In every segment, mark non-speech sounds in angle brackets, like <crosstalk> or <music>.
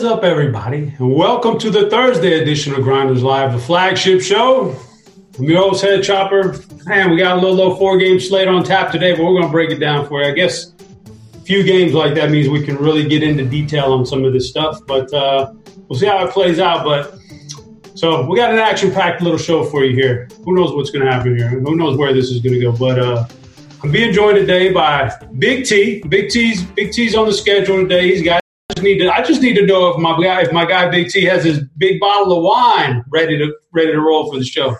Is up, everybody? And welcome to the Thursday edition of Grinders Live, the flagship show. I'm your host, Head Chopper. Man, we got a little low four game slate on tap today, but we're going to break it down for you. I guess a few games like that means we can really get into detail on some of this stuff. But uh, we'll see how it plays out. But so we got an action-packed little show for you here. Who knows what's going to happen here? Who knows where this is going to go? But uh, I'm being joined today by Big T. Big T's Big T's on the schedule today. He's got. I just need to. I just need to know if my guy, if my guy Big T has his big bottle of wine ready to ready to roll for the show.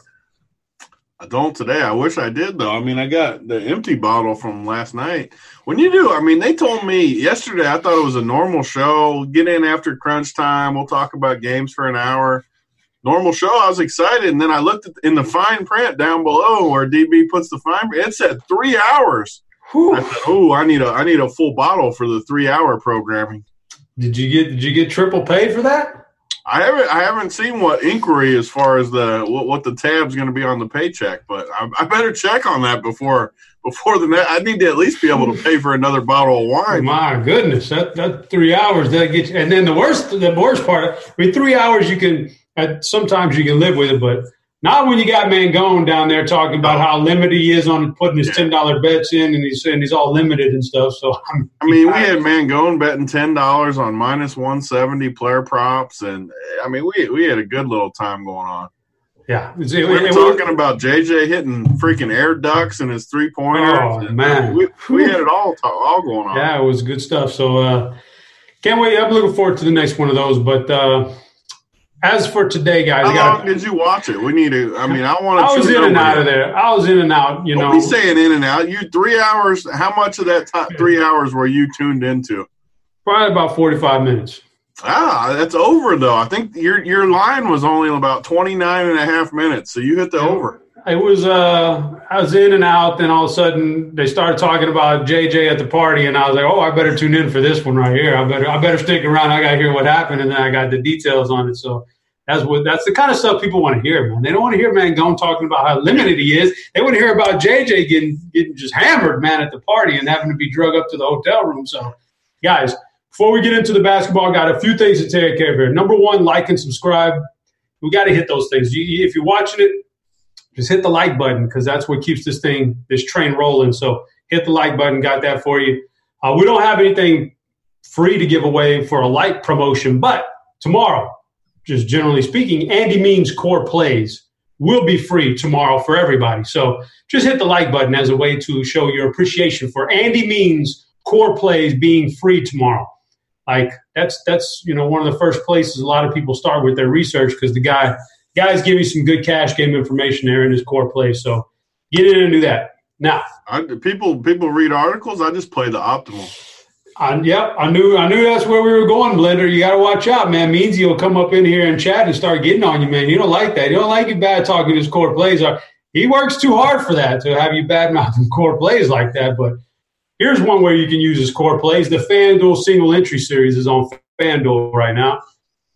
I don't today. I wish I did though. I mean, I got the empty bottle from last night. When you do, I mean, they told me yesterday. I thought it was a normal show. Get in after crunch time. We'll talk about games for an hour. Normal show. I was excited, and then I looked at in the fine print down below where DB puts the fine. Print. It said three hours. I said, "Oh, I need a I need a full bottle for the three hour programming." Did you get Did you get triple pay for that? I haven't I haven't seen what inquiry as far as the what, what the tab's going to be on the paycheck, but I, I, better check on that before before the net. I need to at least be able to pay for another bottle of wine. My goodness, that that three hours that gets, and then the worst the worst part. I mean, three hours you can. Sometimes you can live with it, but not when you got Mangone down there talking about how limited he is on putting his ten dollar bets in, and he's saying he's all limited and stuff. So i mean, we had <laughs> Mangone betting ten dollars on minus one seventy player props, and I mean, we we had a good little time going on. Yeah, it, we were talking about JJ hitting freaking air ducks and his three pointer. Oh man, we, we had it all all going on. Yeah, it was good stuff. So uh, can't wait. I'm looking forward to the next one of those, but. Uh, as for today, guys, how gotta, long did you watch it? We need to. I mean, I want to. I was in and out of there. I was in and out. You know, we saying in and out. You three hours. How much of that top three hours were you tuned into? Probably about forty-five minutes. Ah, that's over though. I think your your line was only about 29 and a half minutes, so you hit the yeah. over. It was uh I was in and out, then all of a sudden they started talking about JJ at the party and I was like, Oh, I better tune in for this one right here. I better I better stick around. I gotta hear what happened and then I got the details on it. So that's what that's the kind of stuff people want to hear, man. They don't want to hear Mangone talking about how limited he is. They want to hear about JJ getting getting just hammered, man, at the party and having to be drug up to the hotel room. So, guys, before we get into the basketball, got a few things to take care of here. Number one, like and subscribe. We got to hit those things. If you're watching it, just hit the like button because that's what keeps this thing, this train rolling. So hit the like button. Got that for you. Uh, we don't have anything free to give away for a like promotion, but tomorrow just generally speaking, Andy Means core plays will be free tomorrow for everybody. So just hit the like button as a way to show your appreciation for Andy Means core plays being free tomorrow. Like that's that's you know one of the first places a lot of people start with their research because the guy guys give you some good cash game information there in his core plays. So get in and do that now. I, people people read articles. I just play the optimal. I, yep, I knew I knew that's where we were going, Blender. You got to watch out, man. Meansy will come up in here and chat and start getting on you, man. You don't like that. You don't like you bad talking his core plays. Are He works too hard for that to have you bad mouthing <laughs> core plays like that. But here's one where you can use his core plays. The FanDuel single entry series is on FanDuel right now.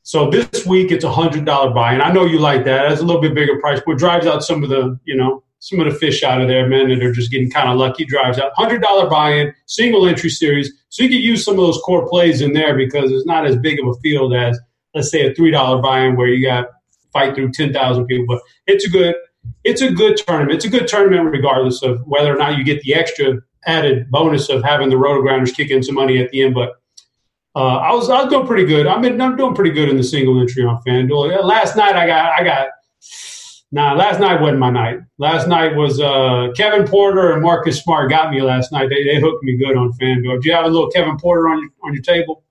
So this week it's a hundred dollar buy, and I know you like that. That's a little bit bigger price, but drives out some of the you know some of the fish out of there, man, that are just getting kind of lucky. Drives out hundred dollar buy-in, single entry series, so you can use some of those core plays in there because it's not as big of a field as let's say a three dollar buy-in where you got fight through ten thousand people. But it's a good, it's a good tournament. It's a good tournament regardless of whether or not you get the extra added bonus of having the RotoGrinders kick in some money at the end. But uh, I was I was doing pretty good. I'm I'm doing pretty good in the single entry on FanDuel. Last night I got I got Nah, last night wasn't my night. Last night was uh, Kevin Porter and Marcus Smart got me last night. They, they hooked me good on FanDuel. Do you have a little Kevin Porter on your on your table?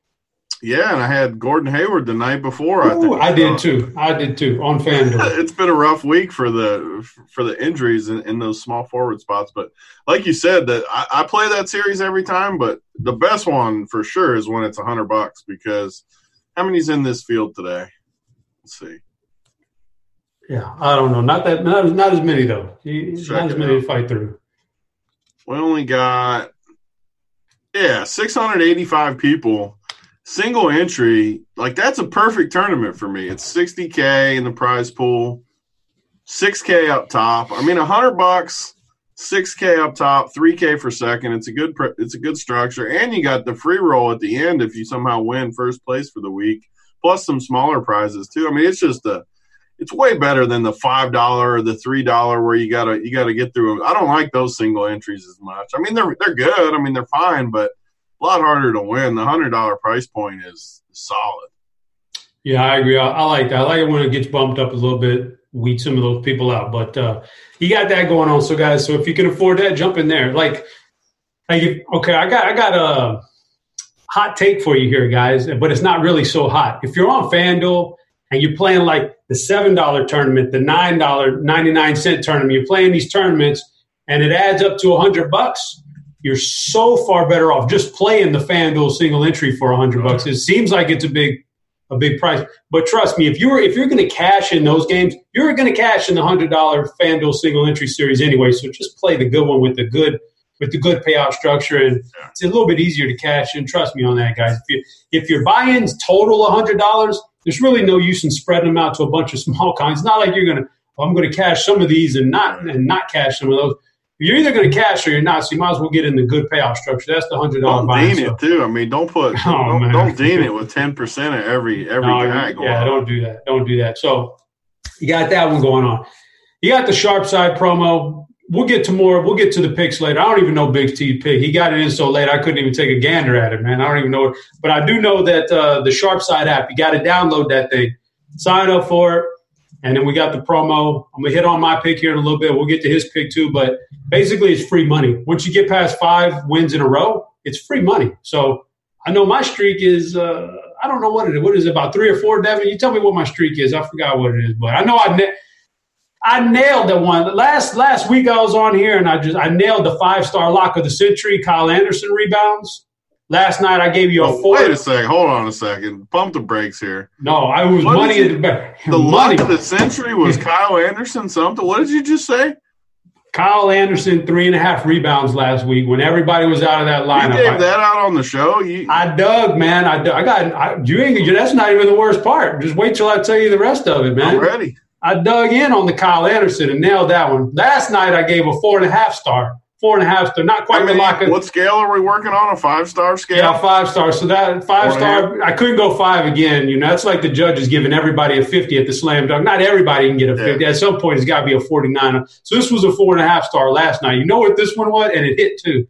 Yeah, and I had Gordon Hayward the night before. Ooh, I, I did too. I did too on <laughs> FanDuel. it's been a rough week for the for the injuries in, in those small forward spots. But like you said, that I, I, play that series every time. But the best one for sure is when it's a hundred bucks because how many's in this field today? Let's see. Yeah, I don't know. Not that not, not as many though. not as many to fight through. We only got yeah, 685 people. Single entry, like that's a perfect tournament for me. It's 60k in the prize pool, 6k up top. I mean, 100 bucks, 6k up top, 3k for second. It's a good it's a good structure, and you got the free roll at the end if you somehow win first place for the week, plus some smaller prizes too. I mean, it's just a it's way better than the five dollar or the three dollar where you gotta you gotta get through. I don't like those single entries as much. I mean they're they're good. I mean they're fine, but a lot harder to win. The hundred dollar price point is, solid. Yeah, I agree. I, I, like that. I like it when it gets bumped up a little bit, weed some of those people out. But uh, you got that going on. So, guys, so if you can afford that, jump in there. Like, like okay, I got I got a hot take for you here, guys, but it's not really so hot. If you're on FanDuel and you're playing like the seven dollar tournament, the nine dollar ninety nine cent tournament, you're playing these tournaments, and it adds up to a hundred bucks. You're so far better off just playing the FanDuel single entry for hundred bucks. It seems like it's a big a big price. But trust me, if you're if you're going to cash in those games, you're going to cash in the hundred dollar FanDuel single entry series anyway. So just play the good one with the good with the good payout structure, and it's a little bit easier to cash in. Trust me on that, guys. If you if your buy-ins total hundred dollars, there's really no use in spreading them out to a bunch of <laughs> small coins. It's not like you're going to oh, I'm going to cash some of these and not and not cash some of those you're either going to cash or you're not. So you might as well get in the good payout structure. That's the hundred dollar. Don't dean it too. I mean, don't put <laughs> oh, don't, don't dean it with ten percent of every every no, guy. yeah, on. don't do that. Don't do that. So you got that one going on. You got the sharp side promo. We'll get to more. We'll get to the picks later. I don't even know Big T pick. He got it in so late I couldn't even take a gander at it, man. I don't even know it. But I do know that uh, the sharp side app. You got to download that thing. Sign up for it and then we got the promo. I'm gonna hit on my pick here in a little bit. We'll get to his pick too, but basically it's free money. Once you get past five wins in a row, it's free money. So I know my streak is uh, I don't know what it is. What is it about three or four, Devin? You tell me what my streak is. I forgot what it is, but I know I I nailed the one last last week. I was on here and I just I nailed the five star lock of the century. Kyle Anderson rebounds. Last night I gave you a oh, four. Wait a second. Hold on a second. Pump the brakes here. No, I was what money the The <laughs> money of the century was <laughs> Kyle Anderson. Something. What did you just say? Kyle Anderson three and a half rebounds last week when everybody was out of that lineup. You gave that out on the show. You, I dug, man. I, dug, I got I, you ain't. That's not even the worst part. Just wait till I tell you the rest of it, man. I'm ready. I dug in on the Kyle Anderson and nailed that one. Last night I gave a four and a half star four and a half star, not quite I mean. What scale are we working on? A five star scale? Yeah, five star. So that five star, I couldn't go five again. You know, that's like the judges giving everybody a 50 at the slam dunk. Not everybody can get a 50. Yeah. At some point, it's got to be a 49. So this was a four and a half star last night. You know what this one was? And it hit too.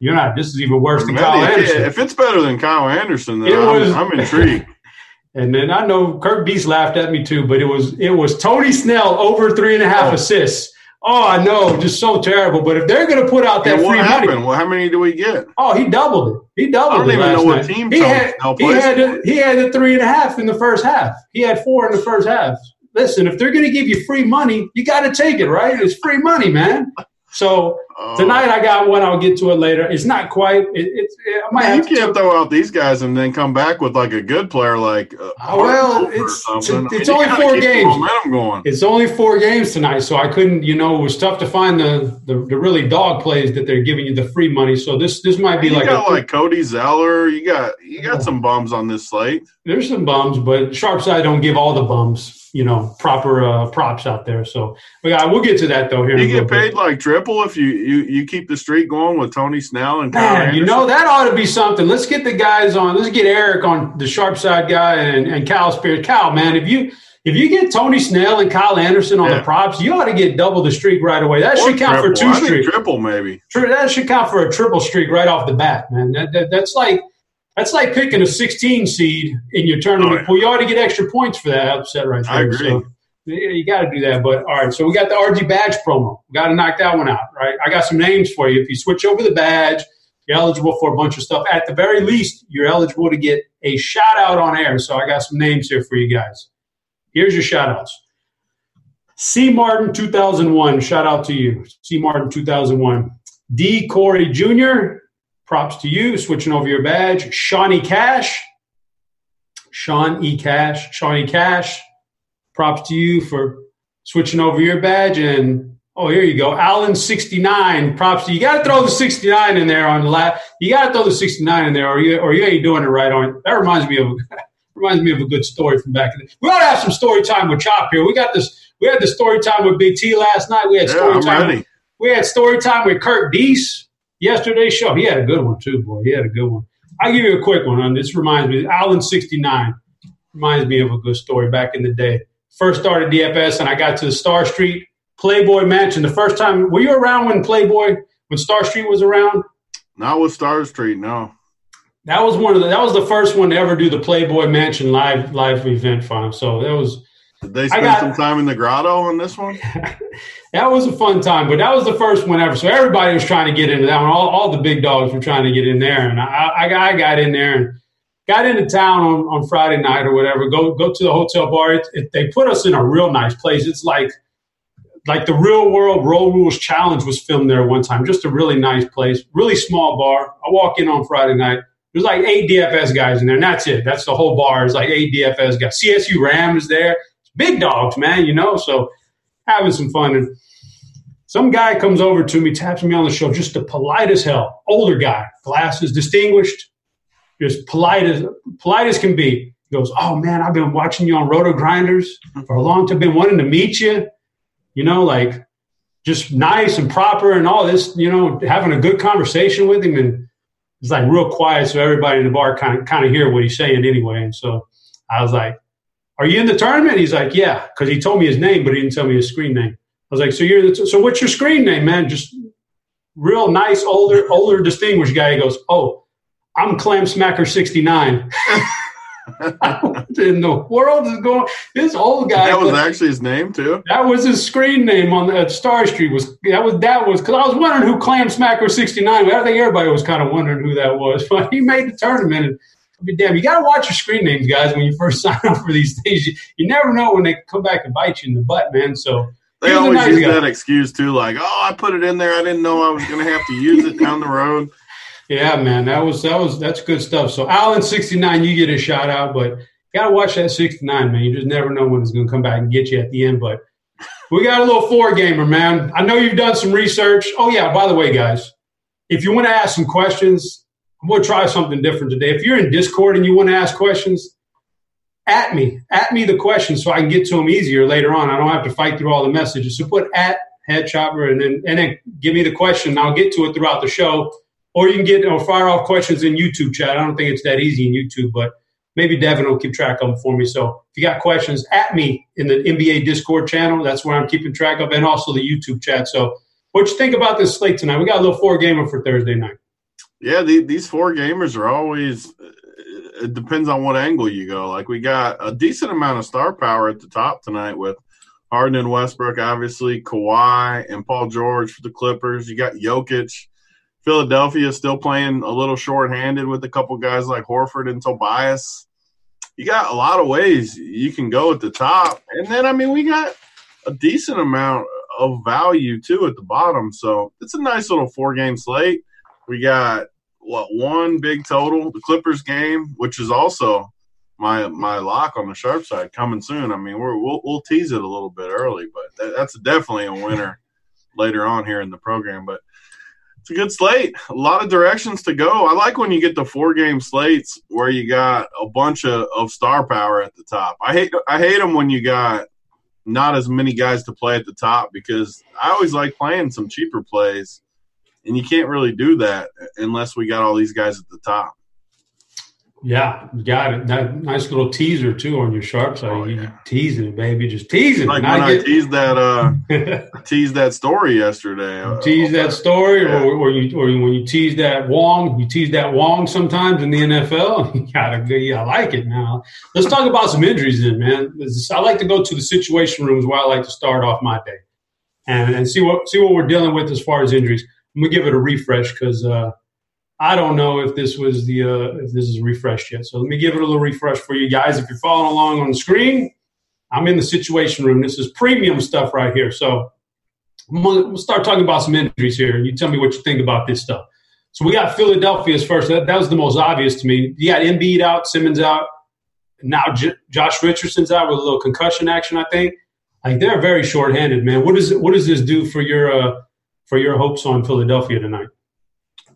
You're not. This is even worse than Kyle Anderson. If it's better than Kyle Anderson, then I'm, was, I'm intrigued. <laughs> and then I know Kirk Beast laughed at me too, but it was it was Tony Snell over three and a half oh. assists Oh, I know, just so terrible. But if they're going to put out that free happened? money, well, how many do we get? Oh, he doubled it. He doubled I don't it. even know what team he had. He had, a, he had a three and a half in the first half. He had four in the first half. Listen, if they're going to give you free money, you got to take it, right? It's free money, man. So oh. tonight I got one. I'll get to it later. It's not quite. It, it's. It, I might you can't throw out these guys and then come back with like a good player like. Uh, uh well, it's it's, it's I mean, only four games. It's only four games tonight, so I couldn't. You know, it was tough to find the the, the really dog plays that they're giving you the free money. So this this might be you like got a, like Cody Zeller. You got you got some bums on this slate. There's some bums, but sharp side don't give all the bums you know proper uh, props out there. So we got we'll get to that though here. You get paid bit. like triple if you, you you keep the streak going with Tony Snell and Kyle Man, you know that ought to be something. Let's get the guys on. Let's get Eric on the sharp side guy and and Cal Spears. Cal, man, if you if you get Tony Snell and Kyle Anderson on yeah. the props, you ought to get double the streak right away. That or should count triple. for two streaks. Triple maybe. That should count for a triple streak right off the bat, man. That, that, that's like that's like picking a 16 seed in your tournament. Oh, yeah. Well, you ought to get extra points for that upset right there. I agree. So, you got to do that. But all right, so we got the RG badge promo. We got to knock that one out, right? I got some names for you. If you switch over the badge, you're eligible for a bunch of stuff. At the very least, you're eligible to get a shout out on air. So I got some names here for you guys. Here's your shout outs. C. Martin 2001, shout out to you. C. Martin 2001. D. Corey Jr., props to you. Switching over your badge. Shawnee Cash. Sean E. Cash. Shawnee Cash props to you for switching over your badge. And oh, here you go, Allen sixty nine. Props to you. You got to throw the sixty nine in there on the lap. You got to throw the sixty nine in there, or you or you ain't doing it right on. That reminds me of <laughs> reminds me of a good story from back in the. We ought to have some story time with Chop here. We got this. We had the story time with Big T last night. We had story I'm time. Ready. We had story time with Kirk Dees yesterday's show. He had a good one too, boy. He had a good one. I'll give you a quick one on this. Reminds me, Allen sixty nine reminds me of a good story back in the day first started DFS and I got to the Star Street Playboy Mansion. The first time, were you around when Playboy, when Star Street was around? Not with Star Street, no. that was one of the that was the first one to ever do the Playboy Mansion live live event for him. So that was Did they spend got- some time in the grotto on this one? <laughs> that was a fun time, but that was the first one ever. So everybody was trying to get into that one. All, all the big dogs were trying to get in there, and I, I, got- I got in there and got into town on, on Friday night or whatever. Go go to the hotel bar. It, it, they put us in a real nice place. It's like like the Real World Road Rules Challenge was filmed there one time. Just a really nice place, really small bar. I walk in on Friday night. There's like eight DFS guys in there, and that's it. That's the whole bar. It's like eight DFS guys. CSU Ram is there. Big dogs, man. You know, so having some fun. And some guy comes over to me, taps me on the shoulder, just the polite as hell, older guy, glasses, distinguished, just polite as polite as can be. He goes, "Oh man, I've been watching you on Roto Grinders mm-hmm. for a long time. Been wanting to meet you. You know, like just nice and proper and all this. You know, having a good conversation with him and." It's like real quiet, so everybody in the bar kind of kind of hear what he's saying anyway. And so I was like, "Are you in the tournament?" He's like, "Yeah," because he told me his name, but he didn't tell me his screen name. I was like, "So you're so what's your screen name, man?" Just real nice, older, older, distinguished guy. He goes, "Oh, I'm Clam Smacker 69." what <laughs> in the world is going? This old guy. That was actually his name too. That was his screen name on the, at Star Street. Was that was that was because I was wondering who Clam Smacker sixty nine. I think everybody was kind of wondering who that was. <laughs> But he made the tournament. And, Mean, damn, you got to watch your screen names, guys, when you first <laughs> sign up for these things. You, you never know when they come back and bite you in the butt, man. So They always nice use guy. that excuse too, like, "Oh, I put it in there. I didn't know I was going to have to use it down the road." Yeah, man, that was that was that's good stuff. So Allen sixty nine, you get a shout out, but you gotta watch that sixty nine, man. You just never know when it's gonna come back and get you at the end. But we got a little four gamer, man. I know you've done some research. Oh yeah, by the way, guys, if you want to ask some questions, Gonna try something different today. If you're in Discord and you want to ask questions, at me, at me the questions so I can get to them easier later on. I don't have to fight through all the messages. So put at head chopper and then and then give me the question. I'll get to it throughout the show. Or you can get or fire off questions in YouTube chat. I don't think it's that easy in YouTube, but maybe Devin will keep track of them for me. So if you got questions, at me in the NBA Discord channel. That's where I'm keeping track of, and also the YouTube chat. So what you think about this slate tonight? We got a little four gamer for Thursday night. Yeah, the, these four gamers are always. It depends on what angle you go. Like we got a decent amount of star power at the top tonight with Harden and Westbrook, obviously Kawhi and Paul George for the Clippers. You got Jokic. Philadelphia still playing a little shorthanded with a couple guys like Horford and Tobias. You got a lot of ways you can go at the top, and then I mean we got a decent amount of value too at the bottom. So it's a nice little four game slate. We got what one big total, the Clippers game, which is also my my lock on the sharp side coming soon. I mean, we're, we'll we'll tease it a little bit early, but that, that's definitely a winner <laughs> later on here in the program. But it's a good slate, a lot of directions to go. I like when you get the four game slates where you got a bunch of, of star power at the top. I hate I hate them when you got not as many guys to play at the top because I always like playing some cheaper plays and you can't really do that unless we got all these guys at the top. Yeah, got it. That nice little teaser too on your sharp side. Oh, you yeah. teasing it, baby. Just teasing. Like when I get- teased that uh <laughs> teased that story yesterday. uh, tease that story, Yeah. or, or you, or when you tease that Wong, you tease that Wong sometimes in the NFL. <laughs> You gotta go. Yeah, I like it now. Let's talk about some injuries, then, man. I like to go to the situation rooms where I like to start off my day, and and see what see what we're dealing with as far as injuries. I'm gonna give it a refresh because uh, I don't know if this was the uh, if this is refreshed yet. So let me give it a little refresh for you guys. If you're following along on the screen, I'm in the situation room. This is premium stuff right here. So I'm gonna we'll start talking about some injuries here, you tell me what you think about this stuff. So we got Philadelphia's first. That, that was the most obvious to me. You got Embiid out, Simmons out. Now J- Josh Richardson's out with a little concussion action. I think. Like they're very short-handed, man. What does what does this do for your uh, for your hopes on Philadelphia tonight?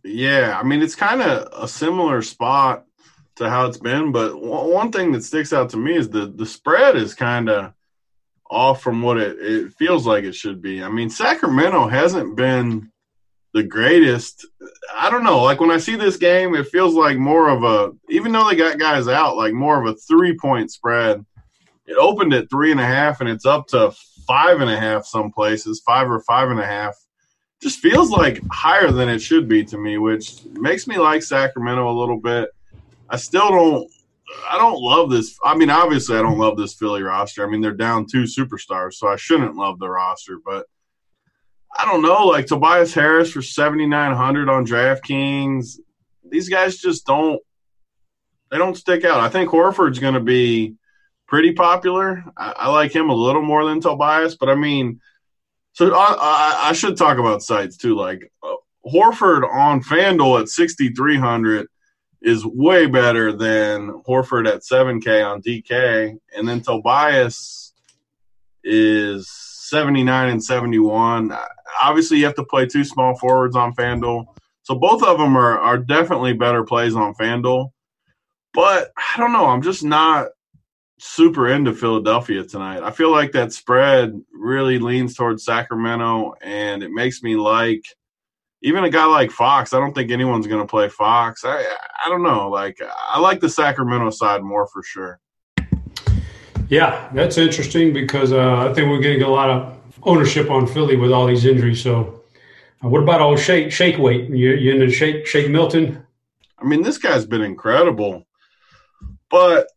Yeah, I mean it's kind of a similar spot to how it's been, but one one thing that sticks out to me is the the spread is kind of off from what it, it feels like it should be. I mean, Sacramento hasn't been the greatest. I don't know. Like when I see this game, it feels like more of a even though they got guys out, like more of a three point spread. It opened at three and a half, and it's up to five and a half some places, five or five and a half just feels like higher than it should be to me, which makes me like Sacramento a little bit. I still don't. I don't love this. I mean, obviously, I don't love this Philly roster. I mean, they're down two superstars, so I shouldn't love the roster. But I don't know, like Tobias Harris for seventy nine hundred on DraftKings. These guys just don't. They don't stick out. I think Horford's going to be pretty popular. I, I, like him a little more than Tobias, but I mean, so I, I, should talk about sites too. Like uh, Horford on FanDuel at sixty three hundred is way better than Horford at 7K on DK. And then Tobias is 79 and 71. Obviously, you have to play two small forwards on FanDuel. So both of them are, are definitely better plays on FanDuel. But I don't know. I'm just not super into Philadelphia tonight. I feel like that spread really leans towards Sacramento, and it makes me like – even a guy like Fox, I don't think anyone's going to play Fox. I I don't know. Like I like the Sacramento side more for sure. Yeah, that's interesting because uh, I think we're getting a lot of ownership on Philly with all these injuries. So, uh, what about old Shake Shake Weight? You you into Shake Shake Milton? I mean, this guy's been incredible, but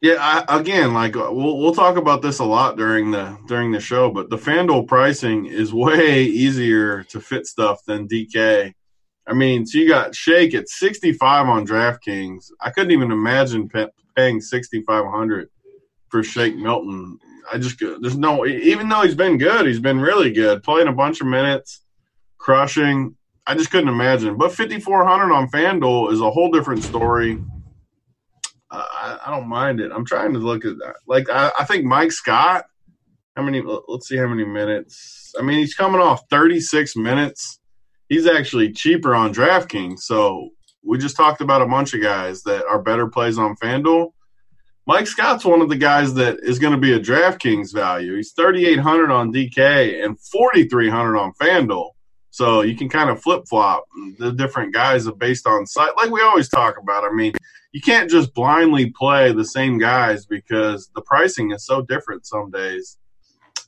yeah, I, again, like uh, we'll we'll talk about this a lot during the during the show, but the FanDuel pricing is <laughs> way easier to fit stuff than DK. I mean, so you got Shake at sixty five on DraftKings. I couldn't even imagine pay, paying sixty five hundred for Shake Milton. I just there's no even though he's been good, he's been really good, playing a bunch of minutes, crushing. I just couldn't imagine. But fifty four hundred on FanDuel is a whole different story. I, I, don't mind it. I'm trying to look at that. Like I, I think Mike Scott. How many? Let's see how many minutes. I mean, he's coming off 36 minutes. He's actually cheaper on DraftKings. So we just talked about a bunch of guys that are better plays on FanDuel. Mike Scott's one of the guys that is going to be a DraftKings value. He's 3,800 on DK and 4,300 on FanDuel. So you can kind of flip flop the different guys based on site, like we always talk about. I mean, you can't just blindly play the same guys because the pricing is so different some days.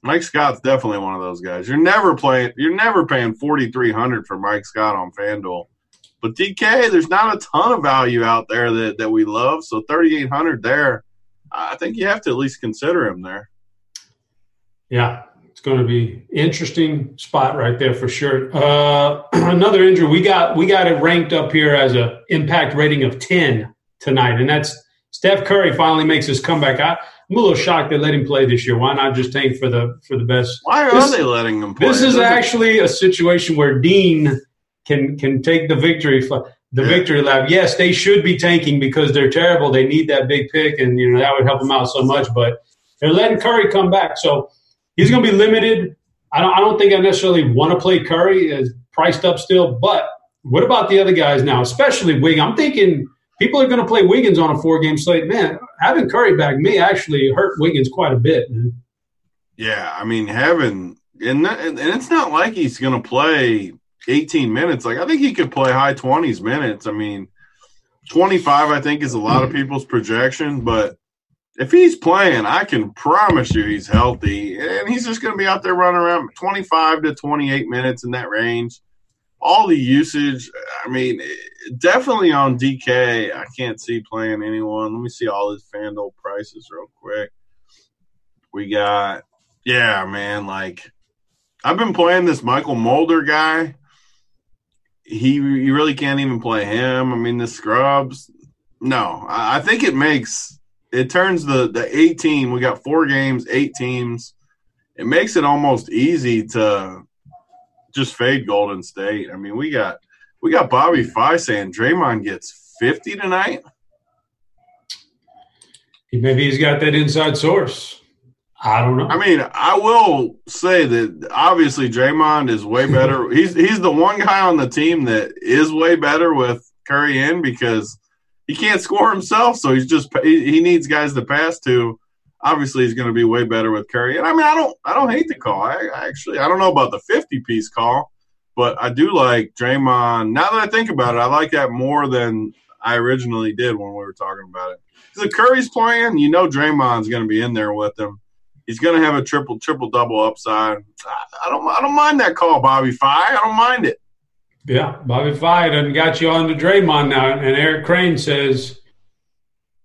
Mike Scott's definitely one of those guys. You're never playing. You're never paying forty three hundred for Mike Scott on FanDuel. But DK, there's not a ton of value out there that, that we love. So thirty eight hundred there, I think you have to at least consider him there. Yeah, it's going to be interesting spot right there for sure. Uh, <clears throat> another injury we got we got it ranked up here as a impact rating of ten tonight, and that's Steph Curry finally makes his comeback. I, am a little shocked they let him play this year. Why not just tank for the for the best? Why are this, they letting him play? This is actually a situation where Dean can can take the victory the victory lap. Yes, they should be tanking because they're terrible. They need that big pick, and you know that would help them out so much. But they're letting Curry come back, so he's going to be limited. I don't, I don't think I necessarily want to play Curry as priced up still, but what about the other guys now, especially Wing? I'm thinking people are going to play Wiggins on a four game slate. Man, having Curry back may actually hurt Wiggins quite a bit. Man. Yeah, I mean, having and that, and it's not like he's going to play 18 minutes. Like I think he could play high 20s minutes. I mean, 25 I think is a lot of hmm. people's projection, but if he's playing, I can promise you he's healthy and he's just going to be out there running around 25 to 28 minutes in that range all the usage. I mean, definitely on DK. I can't see playing anyone. Let me see all his FanDuel prices real quick. We got, yeah, man. Like, I've been playing this Mychal Mulder guy. He, you really can't even play him. I mean, the scrubs. No, I, I think it makes it turns the the eight team. We got four games, eight teams. It makes it almost easy to just fade Golden State. I mean, we got we got Bobby Fi saying Draymond gets fifty tonight. Maybe he's got that inside source. I don't know. I mean, I will say that obviously Draymond is way better. <laughs> he's he's the one guy on the team that is way better with Curry in because he can't score himself, so he's just he, he needs guys to pass to obviously he's going to be way better with Curry. And I mean, I don't, I don't hate the call. I, I actually, I don't know about the 50 piece call, but I do like Draymond. Now that I think about it, I like that more than I originally did when we were talking about it. Because Curry's playing, you know Draymond's going to be in there with him. He's going to have a triple, triple double upside. I, I don't, I don't mind that call, Bobby Fye. I don't mind it. Yeah, Bobby Fi done got you on to Draymond now, and Eric Crane says,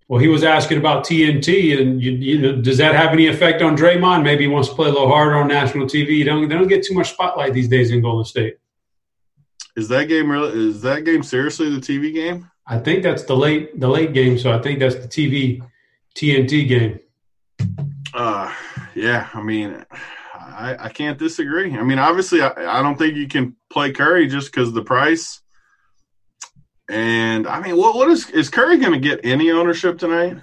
well, he was asking about TNT, and you, you know, does that have any effect on Draymond? Maybe he wants to play a little harder on national TV. You don't, they don't get too much spotlight these days in Golden State. Is that game really? Is that game seriously the TV game? I think that's the late the late game, so I think that's the TV TNT game. Uh, yeah. I mean, I, I can't disagree. I mean, obviously, I, I don't think you can play Curry just because the price. And I mean, what what is is Curry going to get any ownership tonight?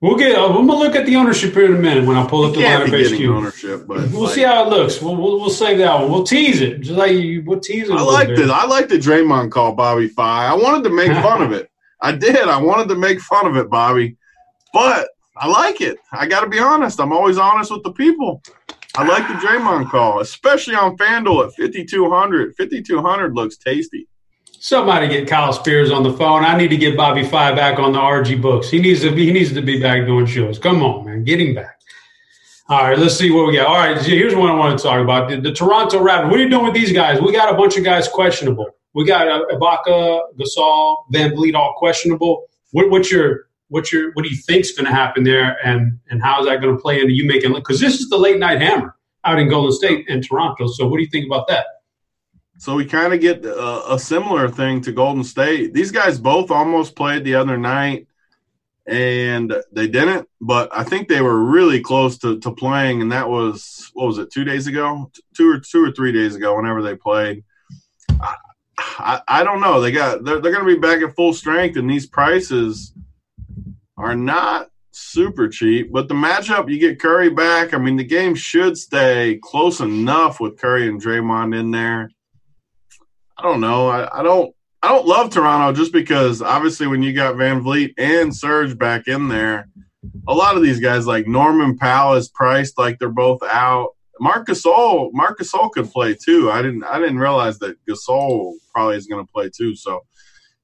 We'll get. Uh, I'm gonna look at the ownership here in a minute when I pull up the Can't lineup be getting HQ. ownership, but We'll like, see how it looks. We'll, we'll, we'll save that one. We'll tease it. Just like you, we'll tease it. I liked it. I liked the Draymond call Bobby Fi. I wanted to make fun of it. I did. I wanted to make fun of it, Bobby. But I like it. I got to be honest. I'm always honest with the people. I like the Draymond call, especially on FanDuel at 5200. 5200 looks tasty. Somebody get Kyle Spears on the phone. I need to get Bobby Five back on the RG books. He needs to be. He needs to be back doing shows. Come on, man, get him back. All right, let's see what we got. All right, here's what I want to talk about: the, the Toronto Raptors. What are you doing with these guys? We got a bunch of guys questionable. We got uh, Ibaka, Gasol, VanVleet, all questionable. What, what's your what's your what do you think's going to happen there, and and how is that going to play into you making? Because this is the late night hammer out in Golden State and Toronto. So, what do you think about that? So we kind of get a, a similar thing to Golden State. These guys both almost played the other night, and they didn't. But I think they were really close to, to playing, and that was what was it? Two days ago, two or two or three days ago, whenever they played. I, I, I don't know. They got they're, they're going to be back at full strength, and these prices are not super cheap. But the matchup, you get Curry back. I mean, the game should stay close enough with Curry and Draymond in there. I don't know. I, I don't. I don't love Toronto just because obviously when you got VanVleet and Serge back in there, a lot of these guys like Norman Powell is priced like they're both out. Marc Gasol, Marc Gasol could play too. I didn't. I didn't realize that Gasol probably is going to play too. So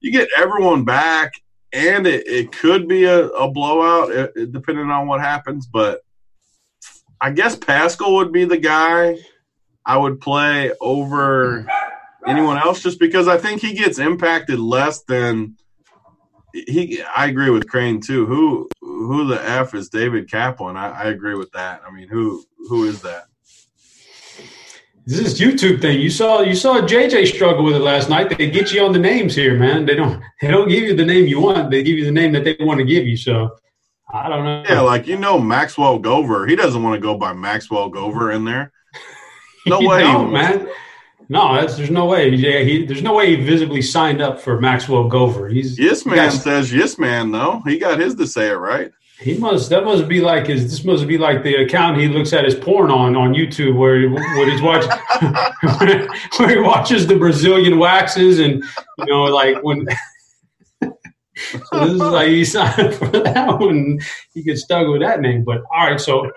you get everyone back, and it, it could be a, a blowout it, it- depending on what happens. But I guess Pascal would be the guy I would play over anyone else just because I think he gets impacted less than he I agree with Crane too. Who who the F is David Kaplan? I, I agree with that. I mean who who is that? This is YouTube thing. You saw you saw JJ struggle with it last night. They get you on the names here, man. They don't they don't give you the name you want. They give you the name that they want to give you. So I don't know. Yeah, like you know Maxwell Gover. He doesn't want to go by Maxwell Gover in there. <laughs> No way. he don't, wants man. No, that's, there's no way. Yeah, he, there's no way he visibly signed up for Maxwell Gover. He's Yes man Yes. says yes man though. He got his to say it right. He must. That must be like his. This must be like the account he looks at his porn on on YouTube, where he, where he's watching, <laughs> where he watches the Brazilian waxes, and you know, like when. <laughs> so this is like he signed up for that one. He gets stuck with that name. But all right, so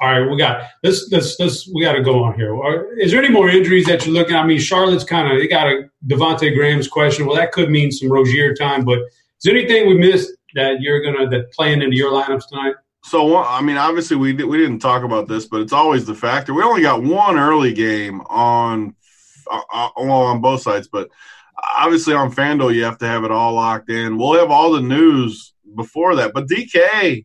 all right, we got let's let's we got to go on here. Is there any more injuries that you're looking? at? I mean, Charlotte's kind of they got a Devonte Graham's question. Well, that could mean some Rozier time, but is there anything we missed that you're gonna that playing into your lineups tonight? So I mean, obviously we we didn't talk about this, but it's always the factor. We only got one early game on uh, uh, well on both sides, but obviously on Fanduel you have to have it all locked in. We'll have all the news before that, but DK,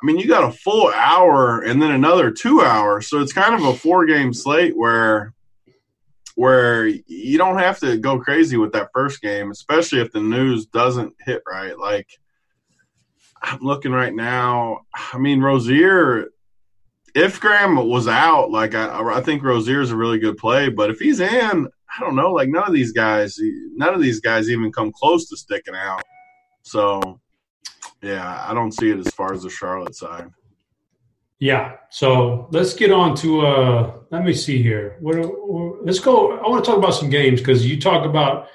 I mean, you got a full hour and then another two hours, so it's kind of a four game slate where where you don't have to go crazy with that first game, especially if the news doesn't hit right, like. I'm looking right now. I mean, Rozier, if Graham was out, like I, I think Rozier is a really good play. But if he's in, I don't know. Like none of these guys, none of these guys even come close to sticking out. So, yeah, I don't see it as far as the Charlotte side. Yeah. So let's get on to. uh Let me see here. What? what- Let's go. I want to talk about some games because you talk about.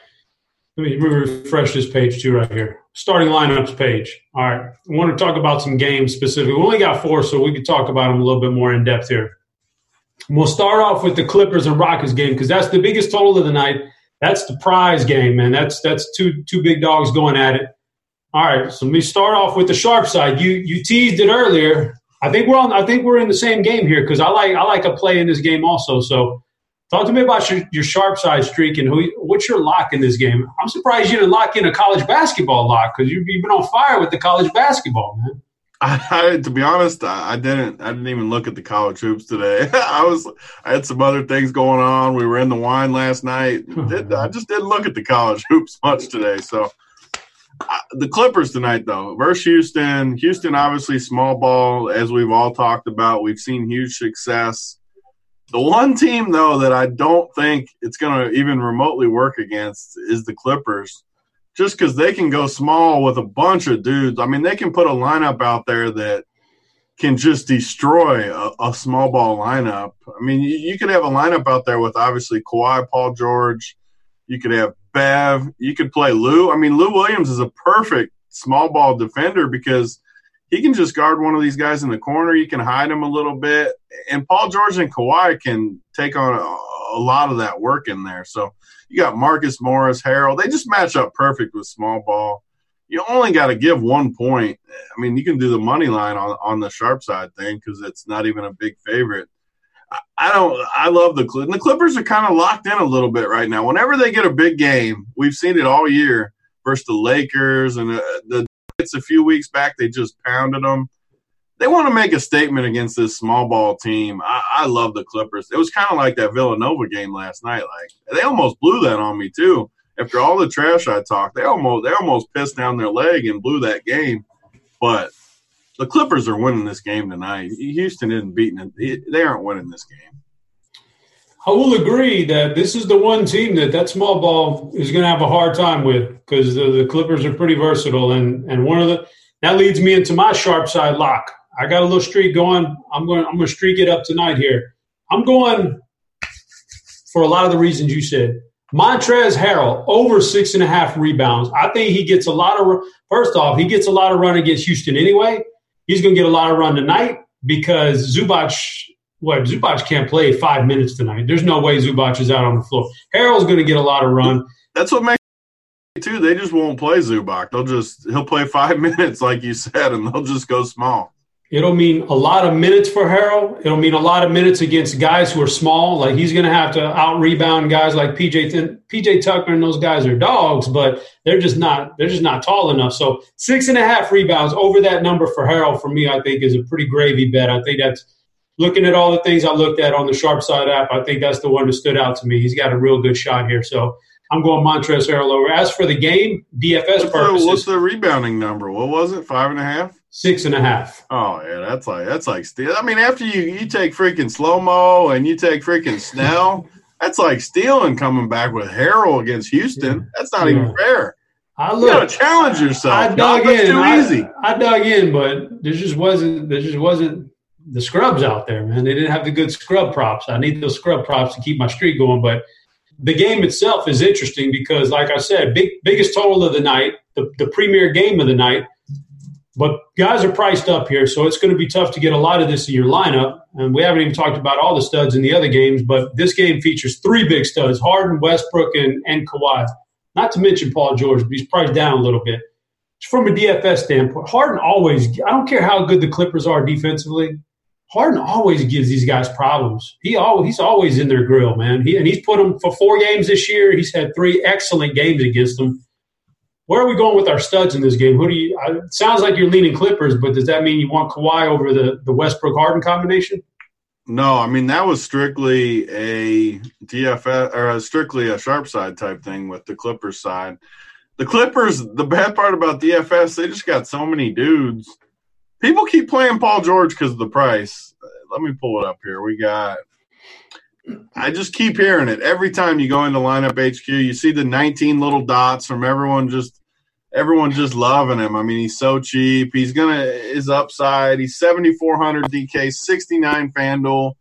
Let me refresh this page too, right here. Starting lineups page. All right. I want to talk about some games specifically. We only got four, so we can talk about them a little bit more in depth here. We'll start off with the Clippers and Rockets game because that's the biggest total of the night. That's the prize game, man. That's that's two two big dogs going at it. All right, so let me start off with the sharp side. You you teased it earlier. I think we're on. I think we're in the same game here because I like I like a play in this game also. So Talk to me about your, your sharp side streak and who, what's your lock in this game. I'm surprised you didn't lock in a college basketball lock because you've, you've been on fire with the college basketball, man. <laughs> I, to be honest, I, I didn't. I didn't even look at the college hoops today. <laughs> I was. I had some other things going on. We were in the wine last night. <laughs> Did, I just didn't look at the college hoops much today. So the Clippers tonight, though, versus Houston. Houston, obviously, small ball, as we've all talked about. We've seen huge success. The one team, though, that I don't think it's going to even remotely work against is the Clippers just because they can go small with a bunch of dudes. I mean, they can put a lineup out there that can just destroy a, a small ball lineup. I mean, you, you, could have a lineup out there with obviously Kawhi, Paul George. You could have Bev. You could play Lou. I mean, Lou Williams is a perfect small ball defender because he can just guard one of these guys in the corner. You can hide him a little bit. And Paul George and Kawhi can take on a, a lot of that work in there. So you got Marcus Morris, Harrell. They just match up perfect with small ball. You only got to give one point. I mean, you can do the money line on, on the sharp side thing because it's not even a big favorite. I don't. I love the Clippers. The Clippers are kind of locked in a little bit right now. Whenever they get a big game, we've seen it all year versus the Lakers and uh, the, the it's a few weeks back. They just pounded them they want to make a statement against this small ball team. I, I love the Clippers. It was kind of like that Villanova game last night. Like they almost blew that on me too. After all the trash I talked, they almost they almost pissed down their leg and blew that game. But the Clippers are winning this game tonight. Houston isn't beating it. They aren't winning this game. I will agree that this is the one team that that small ball is going to have a hard time with because the, the Clippers are pretty versatile, and and one of the that leads me into my sharp side lock. I got a little streak going. I'm going. I'm going to streak it up tonight here. I'm going for a lot of the reasons you said. Montrez Harrell over six and a half rebounds. I think he gets a lot of. First off, he gets a lot of run against Houston anyway. He's going to get a lot of run tonight because Zubac. What Zubac can't play five minutes tonight. There's no way Zubac is out on the floor. Harrell's going to get a lot of run. That's what makes too. They just won't play Zubac. They'll just he'll play five <laughs> minutes, like you said, and they'll just go small. It'll mean a lot of minutes for Harrell. It'll mean a lot of minutes against guys who are small. Like he's going to have to out rebound guys like PJ Th- PJ Tucker and those guys are dogs, but they're just not they're just not tall enough. So six and a half rebounds over that number for Harrell for me, I think is a pretty gravy bet. I think that's looking at all the things I looked at on the Sharp Side app. I think that's the one that stood out to me. He's got a real good shot here. So I'm going Montrezl Harrell over. As for the game, DFS what's purposes, the, what's the rebounding number? What was it? Five and a half. Six and a half. Oh yeah, that's like that's like steal. I mean, after you you take freaking slow mo and you take freaking Snell, <laughs> that's like stealing coming back with Harrell against Houston. Yeah. That's not yeah. even fair. I look, you gotta challenge yourself. I dug in. Too I, easy. I dug in, but there just wasn't there just wasn't the scrubs out there, man. They didn't have the good scrub props. I need those scrub props to keep my streak going. But the game itself is interesting because, like I said, big biggest total of the night, the, the premier game of the night but guys are priced up here, so it's going to be tough to get a lot of this in your lineup. And we haven't even talked about all the studs in the other games, but this game features three big studs Harden, Westbrook, and, and Kawhi. Not to mention Paul George, but he's priced down a little bit. From a DFS standpoint, Harden always, I don't care how good the Clippers are defensively, Harden always gives these guys problems. He always, he's always in their grill, man. He, and he's put them for four games this year. He's had three excellent games against them where are we going with our studs in this game? Who do you? It sounds like you're leaning Clippers, but does that mean you want Kawhi over the the Westbrook Harden combination? No, I mean that was strictly a DFS or strictly a sharp side type thing with the Clippers side. The Clippers, the bad part about DFS, they just got so many dudes. People keep playing Paul George because of the price. Let me pull it up here. We got. I just keep hearing it every time you go into lineup HQ. You see the 19 little dots from everyone just everyone just loving him. I mean, he's so cheap. He's gonna his upside. He's 7400 DK, 69 Fanduel,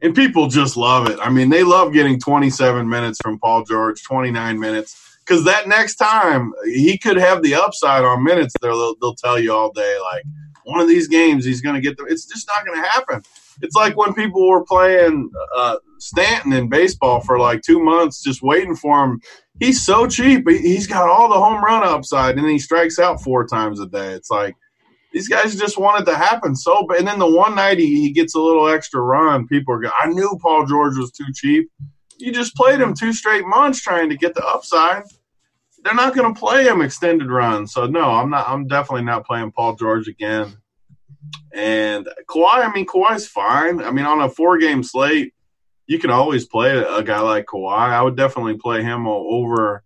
and people just love it. I mean, they love getting 27 minutes from Paul George, 29 minutes, because that next time he could have the upside on minutes. They'll they'll tell you all day like one of these games he's gonna get them. It's just not gonna happen. It's like when people were playing uh, Stanton in baseball for like two months, just waiting for him he's so cheap. He's got all the home run upside, and he strikes out four times a day. It's like these guys just want it to happen so bad. And then the one night he, he gets a little extra run, people are going, I knew Paul George was too cheap. You just played him two straight months trying to get the upside. They're not going to play him extended runs. So no, I'm not. I'm definitely not playing Paul George again. And Kawhi, I mean, Kawhi's fine. I mean, on a four game slate, you can always play a guy like Kawhi. I would definitely play him over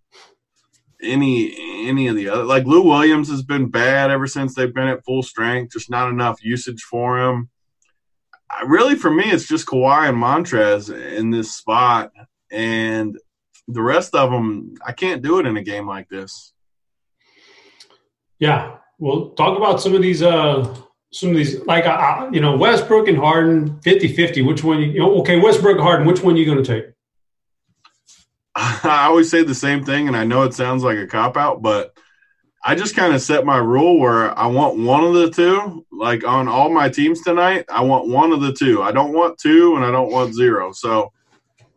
any any of the other. Like Lou Williams has been bad ever since they've been at full strength. Just not enough usage for him. I, really, for me, it's just Kawhi and Montrez in this spot, and the rest of them, I can't do it in a game like this. Yeah, well, talk about some of these. uh some of these, like, you know, Westbrook and Harden, 50 50. Which one? You know, okay, Westbrook, Harden, which one are you going to take? <laughs> I always say the same thing, and I know it sounds like a cop out, but I just kind of set my rule where I want one of the two. Like on all my teams tonight, I want one of the two. I don't want two, and I don't want zero. So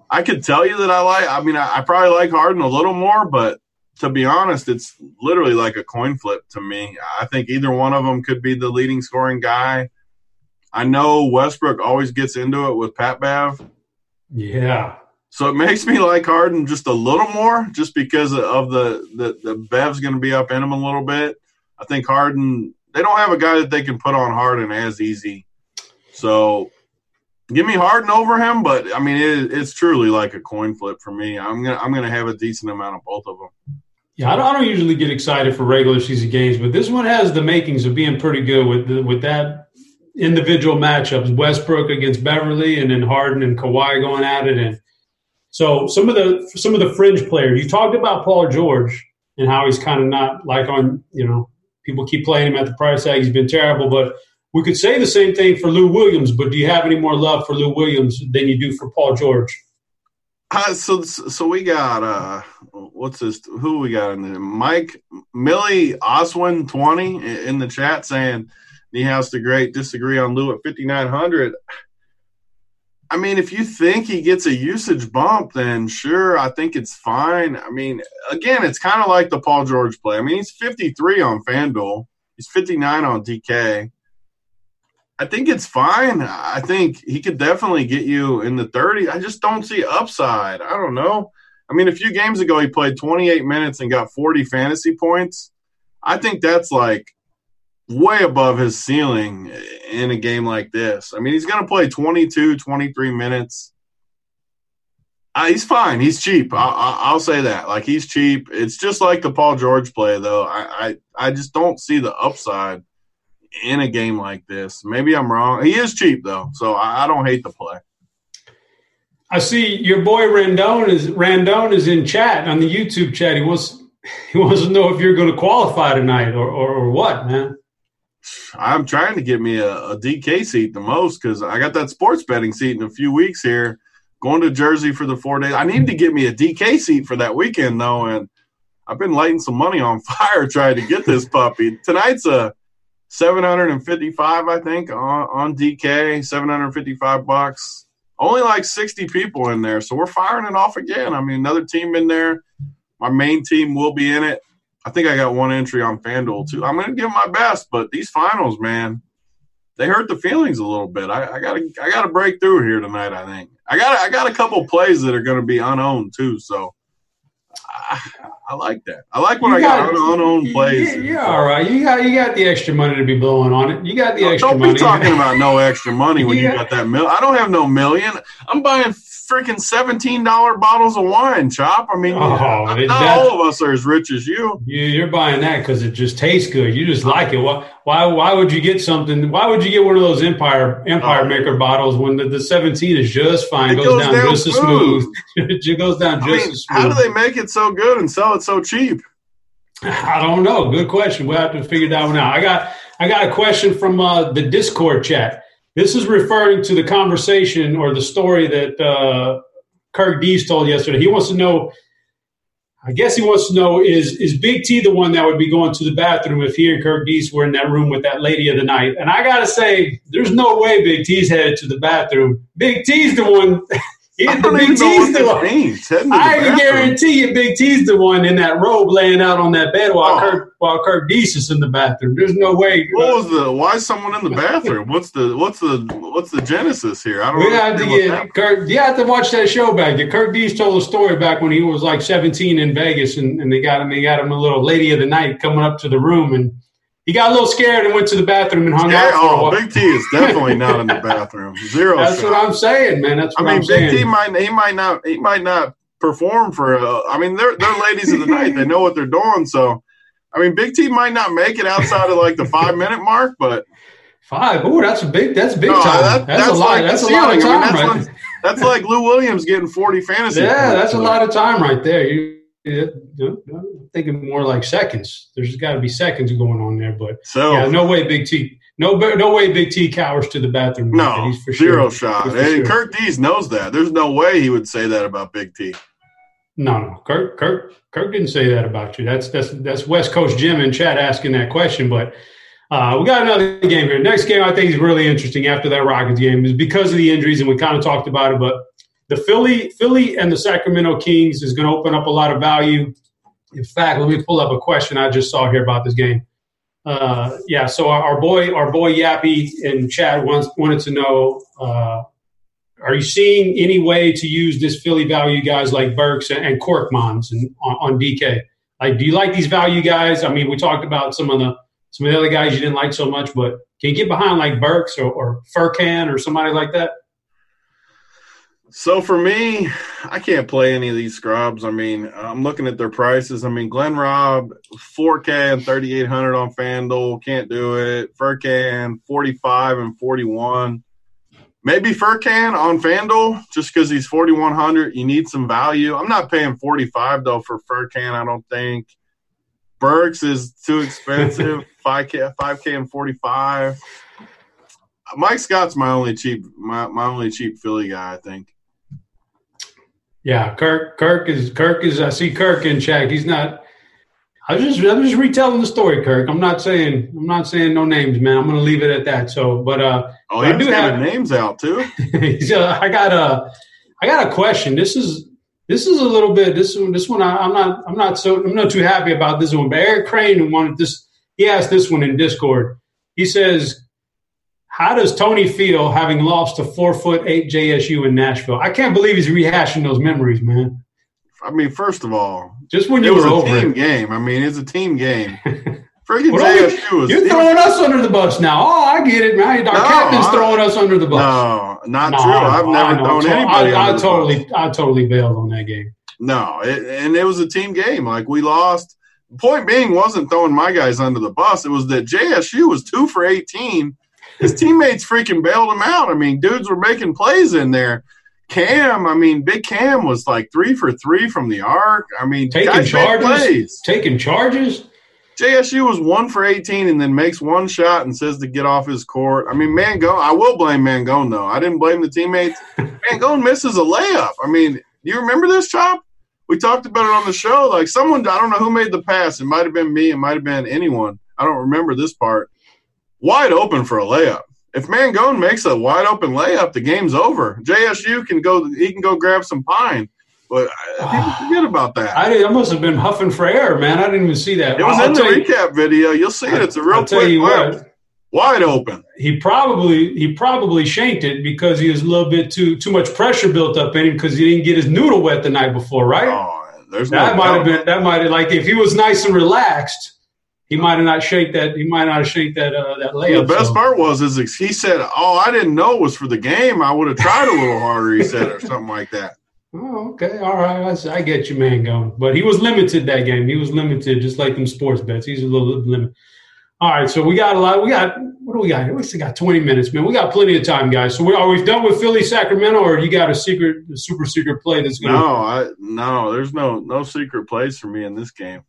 I could tell you that I like. I mean, I, I probably like Harden a little more, but to be honest, it's literally like a coin flip to me. I think either one of them could be the leading scoring guy. I know Westbrook always gets into it with Pat Bev. Yeah. So it makes me like Harden just a little more, just because of the the, the Bev's going to be up in him a little bit. I think Harden. They don't have a guy that they can put on Harden as easy. So give me Harden over him, but I mean it, it's truly like a coin flip for me. I'm gonna I'm gonna have a decent amount of both of them. Yeah, I don't, I don't usually get excited for regular season games, but this one has the makings of being pretty good with the, with that individual matchups. Westbrook against Beverley, and then Harden and Kawhi going at it, and so some of the some of the fringe players. You talked about Paul George and how he's kind of not like on you know people keep playing him at the price tag. He's been terrible, but we could say the same thing for Lou Williams. But do you have any more love for Lou Williams than you do for Paul George? Uh, so so we got uh what's this who we got in there mike millie oswin 20 in the chat saying he has to great disagree on lou at 5900 I mean, if you think he gets a usage bump, then sure, I think it's fine. I mean, again, it's kind of like the Paul George play. I mean, he's 53 on FanDuel, he's 59 on DK. I think it's fine. I think he could definitely get you in the 30. I just don't see upside. I don't know. I mean, a few games ago, he played 28 minutes and got 40 fantasy points. I think that's like way above his ceiling in a game like this. I mean, he's going to play 22, 23 minutes. Uh, he's fine. He's cheap. I, will say that. Like he's cheap. It's just like the Paul George play, though. I, I, I just don't see the upside in a game like this. Maybe I'm wrong. He is cheap though, so I, I don't hate the play. I see your boy Randone is Randone is in chat on the YouTube chat. He wants he wants to know if you're going to qualify tonight or, or, or what, man. I'm trying to get me a, a DK seat the most because I got that sports betting seat in a few weeks here. Going to Jersey for the four days. I need to get me a DK seat for that weekend though, and I've been lighting some money on <laughs> fire trying to get this puppy. Tonight's a 755, I think, on, on DK. 755 bucks. Only like 60 people in there, so we're firing it off again. I mean, another team in there. My main team will be in it. I think I got one entry on FanDuel too. I'm going to give my best, but these finals, man, they hurt the feelings a little bit. I, I gotta, I gotta break through here tonight. I think I got, I got a couple plays that are going to be unowned too. So I, I, like that. I like when you I got, got unowned plays. Yeah, you're all right. You got, you got the extra money to be blowing on it. You got the extra don't money. Don't be talking about no extra money when you, you got, got that million. I don't have no million. I'm buying freaking seventeen dollar bottles of wine, Chop. I mean, oh, not, not all of us are as rich as you. You're buying that because it just tastes good. You just like it. Why? Why? Why would you get something? Why would you get one of those Empire Empire oh. Maker bottles when the, the seventeen is just fine? It goes, goes down, down, just as smooth. <laughs> it goes down just mean, as smooth. How do they make it so good and sell it so cheap? I don't know. Good question. We'll have to figure that one out. I got I got a question from uh, the Discord chat. This is referring to the conversation or the story that uh, Kirk Dees told yesterday. He wants to know. I guess he wants to know is is Big T the one that would be going to the bathroom if he and Kirk Dees were in that room with that lady of the night? And I gotta say, there's no way Big T's headed to the bathroom. Big T's the one. Big T's the one. means. Heading to the I can guarantee you, Big T's the one in that robe laying out on that bed while Oh. Kirk while Kirk Dees is in the bathroom. There's no way. What was the? Why is someone in the bathroom? What's the? What's the? What's the genesis here? I don't. We have to get Kirk. You have to watch that show back. Kirk Dees told a story back when he was like 17 in Vegas, and, and they got him. They got him a little lady of the night coming up to the room, and he got a little scared and went to the bathroom and hung Yeah, out a oh. Big T is definitely not in the <laughs> bathroom. Zero. That's shot. what I'm saying, man. That's what I mean, am Big saying. T might he might not he might not perform for. Uh, I mean, they're they're ladies of the night. They know what they're doing. So, I mean, Big T might not make it outside of like the five minute mark, but Five. Oh, that's a big. That's big No, time. that- that's, that's a lot. like that's a lot of ceiling. I mean, time, that's right? what- that's like Lou Williams getting forty fantasy. Yeah, points. that's a lot of time right there. You- I'm thinking more like seconds. There's got to be seconds going on there, but So yeah, no way, Big T. No, no way, Big T cowers to the bathroom. no, He's for zero sure. shot. For And sure. Kirk Dees knows that. There's no way he would say that about Big T. No, no, Kirk, Kirk, Kirk didn't say that about you. That's that's that's West Coast Jim and chat asking that question. But uh, we got another game here. Next game I think is really interesting after that Rockets game is because of the injuries, and we kind of talked about it. But the Philly, Philly, and the Sacramento Kings is going to open up a lot of value. In fact, let me pull up a question I just saw here about this game. Uh, yeah, so our, our boy, our boy Yappy in chat wants, wanted to know. Uh, are you seeing any way to use this Philly value guys like Burks and, and Korkmaz and on, on DK? Like, do you like these value guys? I mean, we talked about some of the some of the other guys you didn't like so much, but can you get behind like Burks or, or Furkan or somebody like that? So for me, I can't play any of these scrubs. I mean, I'm looking at their prices. I mean, Glenn Robb, 4K and 3,800 on FanDuel, can't do it. Furkan, 45 and 41. Maybe Furkan on FanDuel, just because he's 4,100. You need some value. I'm not paying 45 though for Furkan. I don't think. Burks is too expensive. <laughs> 5K, 5K and 45. Mike Scott's my only cheap, my, my only cheap Philly guy. I think. Yeah, Kirk. Kirk is Kirk is. I see Kirk in check. He's not. I was just I'm just retelling the story, Kirk. I'm not saying I'm not saying no names, man. I'm going to leave it at that. So, but uh, Oh, I he do have- names out too. <laughs> so I got a, I got a question. This is this is a little bit this one. This one I, I'm not I'm not so I'm not too happy about this one. But Eric Crane wanted this. He asked this one in Discord. He says, "How does Tony feel having lost to four foot eight JSU in Nashville? I can't believe he's rehashing those memories, man. I mean, first of all, Just when it you was were a over team it. game. I mean, it's a team game. <laughs> Freaking What are we- JSU was. You're it throwing us under the bus now. Oh, I get it, man. Our No, captain's I- throwing us under the bus. no, not No, true. I've know, never thrown anybody. I, I totally, bus. I totally bailed on that game. No, it, and it was a team game. Like we lost. Point being, wasn't throwing my guys under the bus. It was that JSU was two for eighteen. His teammates freaking bailed him out. I mean, dudes were making plays in there. Cam, I mean, Big Cam was like three for three from the arc. I mean, Taking charges, taking charges. JSU was one for 18 and then makes one shot and says to get off his court. I mean, Mangone, I will blame Mangone, though. I didn't blame the teammates. <laughs> Mangone misses a layup. I mean, do you remember this, Chop? We talked about it on the show. Like, someone, I don't know who made the pass. It might have been me. It might have been anyone. I don't remember this part. Wide open for a layup. If Mangone makes a wide open layup, the game's over. JSU can go, he can go grab some pine. But people forget about that. I, I must have been huffing for air, man. I didn't even see that. It was I'll in the tell you- recap video. You'll see it. It's a real I'll tell quick you what. Wide open. He probably he probably shanked it because he was a little bit too too much pressure built up in him because he didn't get his noodle wet the night before, right? Oh, there's that no might have been that might have like if he was nice and relaxed, he might have not shake that. He might not have shake that uh, that The best so. part was is he said, "Oh, I didn't know it was for the game. I would have tried a little harder." He said, or something like that. Oh, okay, all right, I get you, man. Going, but he was limited that game. He was limited, just like them sports bets. He's a little limited. All right, so we got a lot. We got what do we got? We still got twenty minutes, man. We got plenty of time, guys. So we, are we done with Philly, Sacramento, or you got a secret, a super secret play that's going? to No, I no. There's no no secret place for me in this game.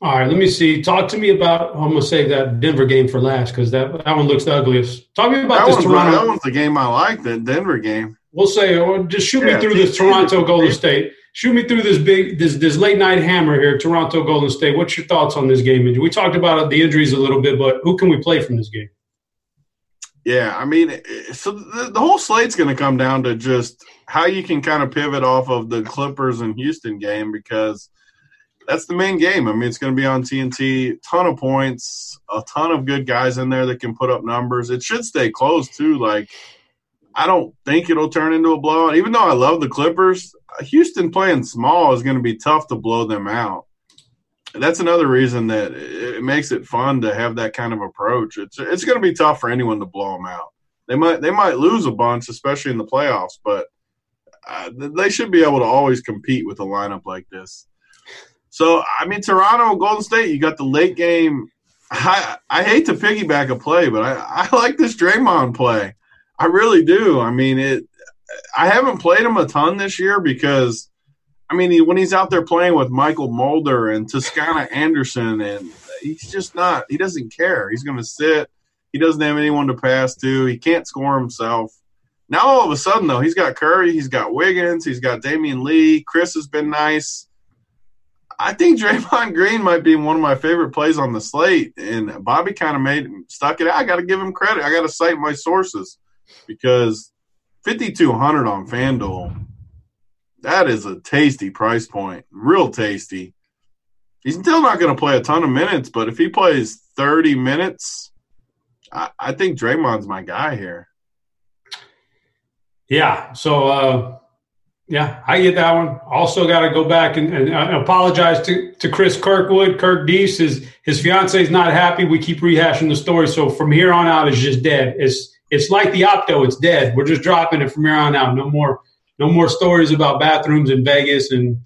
All right, let me see. Talk to me about. I'm gonna save that Denver game for last because that that one looks the ugliest. Talk to me about That this Toronto. that one's the game I like. The Denver game. We'll say, or just shoot Yeah, me through this Toronto Golden State. Shoot me through this big, this this late night hammer here, Toronto Golden State. What's your thoughts on this game? We talked about the injuries a little bit, but who can we play from this game? Yeah, I mean, so the, the whole slate's going to come down to just how you can kind of pivot off of the Clippers and Houston game because that's the main game. I mean, it's going to be on TNT. Ton of points, a ton of good guys in there that can put up numbers. It should stay close too. Like, I don't think it'll turn into a blowout. Even though I love the Clippers, Houston playing small is going to be tough to blow them out. That's another reason that it makes it fun to have that kind of approach. It's it's going to be tough for anyone to blow them out. They might they might lose a bunch, especially in the playoffs, but uh, they should be able to always compete with a lineup like this. So, I mean, Toronto, Golden State, you got the late game. I, I hate to piggyback a play, but I, I like this Draymond play. I really do. I mean, it. I haven't played him a ton this year because, I mean, he, when he's out there playing with Mychal Mulder and Toscano Anderson, and he's just not. He doesn't care. He's going to sit. He doesn't have anyone to pass to. He can't score himself. Now all of a sudden, though, he's got Curry, he's got Wiggins, he's got Damion Lee. Chriss has been nice. I think Draymond Green might be one of my favorite plays on the slate, and Bobby kind of made stuck it. Out. I got to give him credit. I got to cite my sources because fifty two hundred on FanDuel, that is a tasty price point, real tasty. He's still not going to play a ton of minutes, but if he plays thirty minutes, I, I think Draymond's my guy here. Yeah. So uh, yeah, I get that one. Also, got to go back and, and uh, apologize to, to Chris Kirkwood. Kirk Dees, his his fiance is not happy. We keep rehashing the story, so from here on out, it's just dead. It's it's like the opto; it's dead. We're just dropping it from here on out. No more no more stories about bathrooms in Vegas and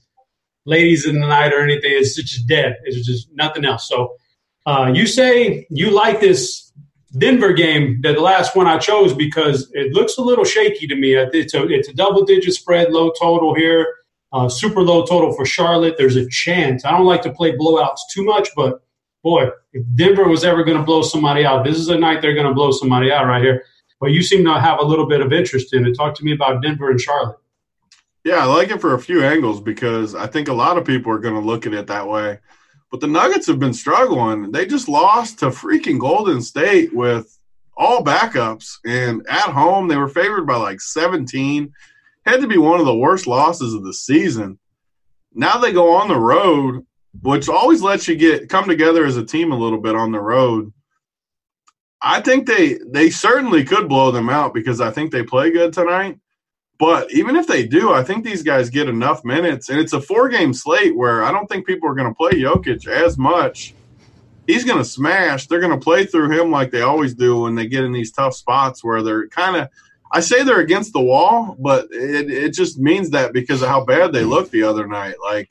ladies in the night or anything. It's just dead. It's just nothing else. So, uh, you say you like this Denver game, the last one I chose because it looks a little shaky to me. It's a it's a double digit spread, low total here, uh, super low total for Charlotte. There's a chance. I don't like to play blowouts too much, but boy, if Denver was ever going to blow somebody out, this is a night they're going to blow somebody out right here. But you seem to have a little bit of interest in it. Talk to me about Denver and Charlotte. Yeah, I like it for a few angles because I think a lot of people are going to look at it that way. But the Nuggets have been struggling. They just lost to freaking Golden State with all backups. And at home, they were favored by like 17. Had to be one of the worst losses of the season. Now they go on the road, which always lets you get come together as a team a little bit on the road. I think they they certainly could blow them out because I think they play good tonight. But even if they do, I think these guys get enough minutes. And it's a four game slate where I don't think people are going to play Jokic as much. He's going to smash. They're going to play through him like they always do when they get in these tough spots where they're kind of, I say they're against the wall, but it, it just means that because of how bad they looked the other night. Like,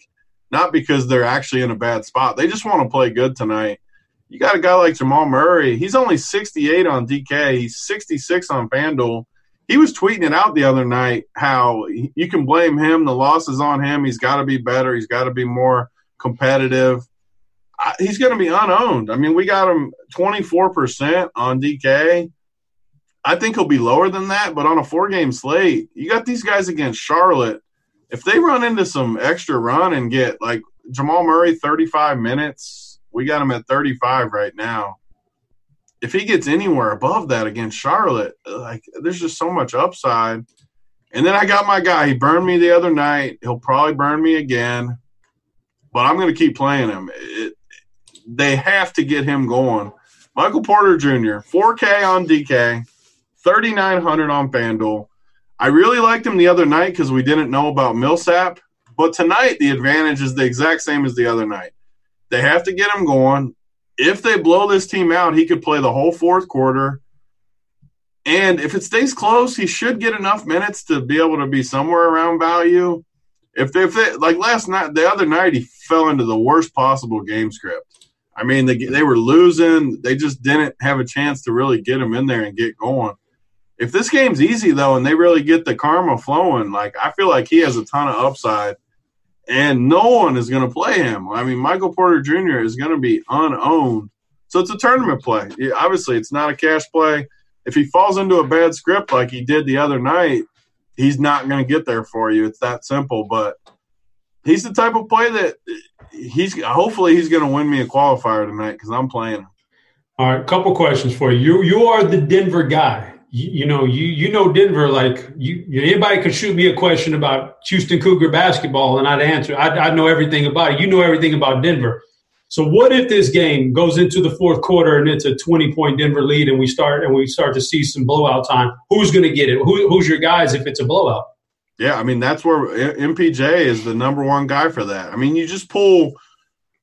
not because they're actually in a bad spot. They just want to play good tonight. You got a guy like Jamal Murray. He's only 68 on DK, he's 66 on FanDuel he was tweeting it out the other night how you can blame him. The loss is on him. He's got to be better. He's got to be more competitive. He's going to be unowned. I mean, we got him 24% on DK. I think he'll be lower than that, but on a four game slate, you got these guys against Charlotte. If they run into some extra run and get like Jamal Murray 35 minutes, we got him at 35 right now if he gets anywhere above that against Charlotte, like there's just so much upside. And then I got my guy. He burned me the other night. He'll probably burn me again, but I'm going to keep playing him. It, they have to get him going. Michael Porter Jr. 4K on DK, 3,900 on FanDuel. I really liked him the other night because we didn't know about Millsap, but tonight the advantage is the exact same as the other night. They have to get him going if they blow this team out, he could play the whole fourth quarter. And if it stays close, he should get enough minutes to be able to be somewhere around value. If they, if they like last night, the other night, he fell into the worst possible game script. I mean, they, they were losing. They just didn't have a chance to really get him in there and get going. If this game's easy, though, and they really get the karma flowing, like I feel like he has a ton of upside and no one is going to play him. I mean, Michael Porter Jr. is going to be unowned. So it's a tournament play. Obviously, it's not a cash play. If he falls into a bad script like he did the other night, he's not going to get there for you. It's that simple. But he's the type of play that he's hopefully he's going to win me a qualifier tonight because I'm playing. All right, couple questions for you. You you are the Denver guy. You, you know you you know Denver like you. Anybody could shoot me a question about Houston Cougar basketball, and I'd answer. I'd, I'd know everything about it. You know everything about Denver. So what if this game goes into the fourth quarter and it's a twenty point Denver lead, and we start and we start to see some blowout time? Who's going to get it? Who, who's your guys if it's a blowout? Yeah, I mean that's where MPJ is the number one guy for that. I mean, you just pull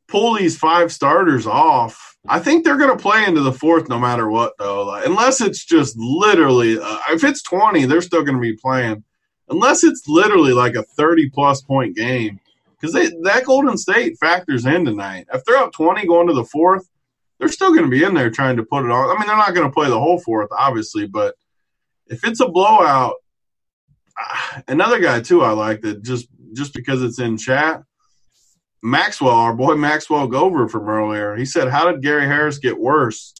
pull these five starters off I think they're going to play into the fourth no matter what, though. Like, unless it's just literally, uh, if it's 20, they're still going to be playing. Unless it's literally like a 30 plus point game. Because that Golden State factors in tonight. If they're up 20 going to the fourth, they're still going to be in there trying to put it on. I mean, they're not going to play the whole fourth, obviously, but if it's a blowout, uh, another guy too I like that just just because it's in chat Maxwell, our boy Maxwell Gover from earlier, he said, How did Gary Harris get worse?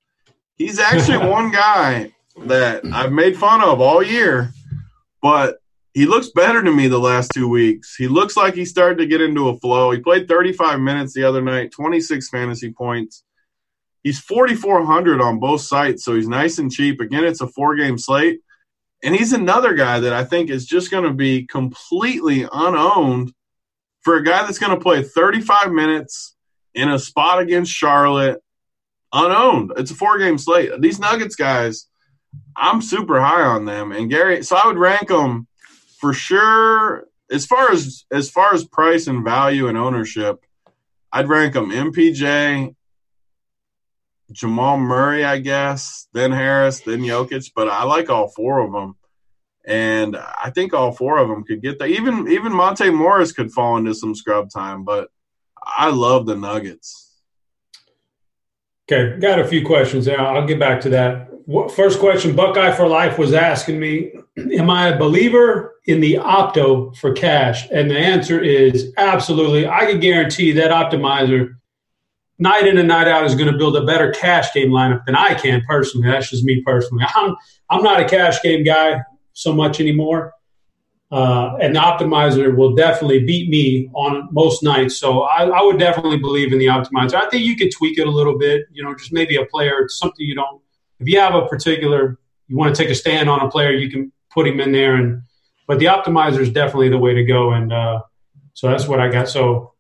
He's actually <laughs> one guy that I've made fun of all year, but he looks better to me the last two weeks. He looks like he started to get into a flow. He played 35 minutes the other night, 26 fantasy points. He's 4,400 on both sites, so he's nice and cheap. Again, it's a four game slate. And he's another guy that I think is just going to be completely unowned for a guy that's going to play 35 minutes in a spot against Charlotte, unowned. It's a four game slate. These Nuggets guys, I'm super high on them. And Gary, so I would rank them for sure as far as as far as price and value and ownership. I'd rank them MPJ, Jamal Murray, I guess, then Harris, then Jokic, but I like all four of them and I think all four of them could get there. Even even Monte Morris could fall into some scrub time, but I love the Nuggets. Okay, got a few questions there. I'll get back to that. First question, Buckeye for Life was asking me, "Am I a believer in the opto for cash?" And the answer is absolutely. I can guarantee that optimizer, night in and night out, is going to build a better cash game lineup than I can personally. That's just me personally. I'm I'm not a cash game guy so much anymore. Uh, and the optimizer will definitely beat me on most nights. So I, I, would definitely believe in the optimizer. I think you can tweak it a little bit. You know, just maybe a player, something you don't. If you have a particular, you want to take a stand on a player, you can put him in there. And but the optimizer is definitely the way to go. And uh, so that's what I got. So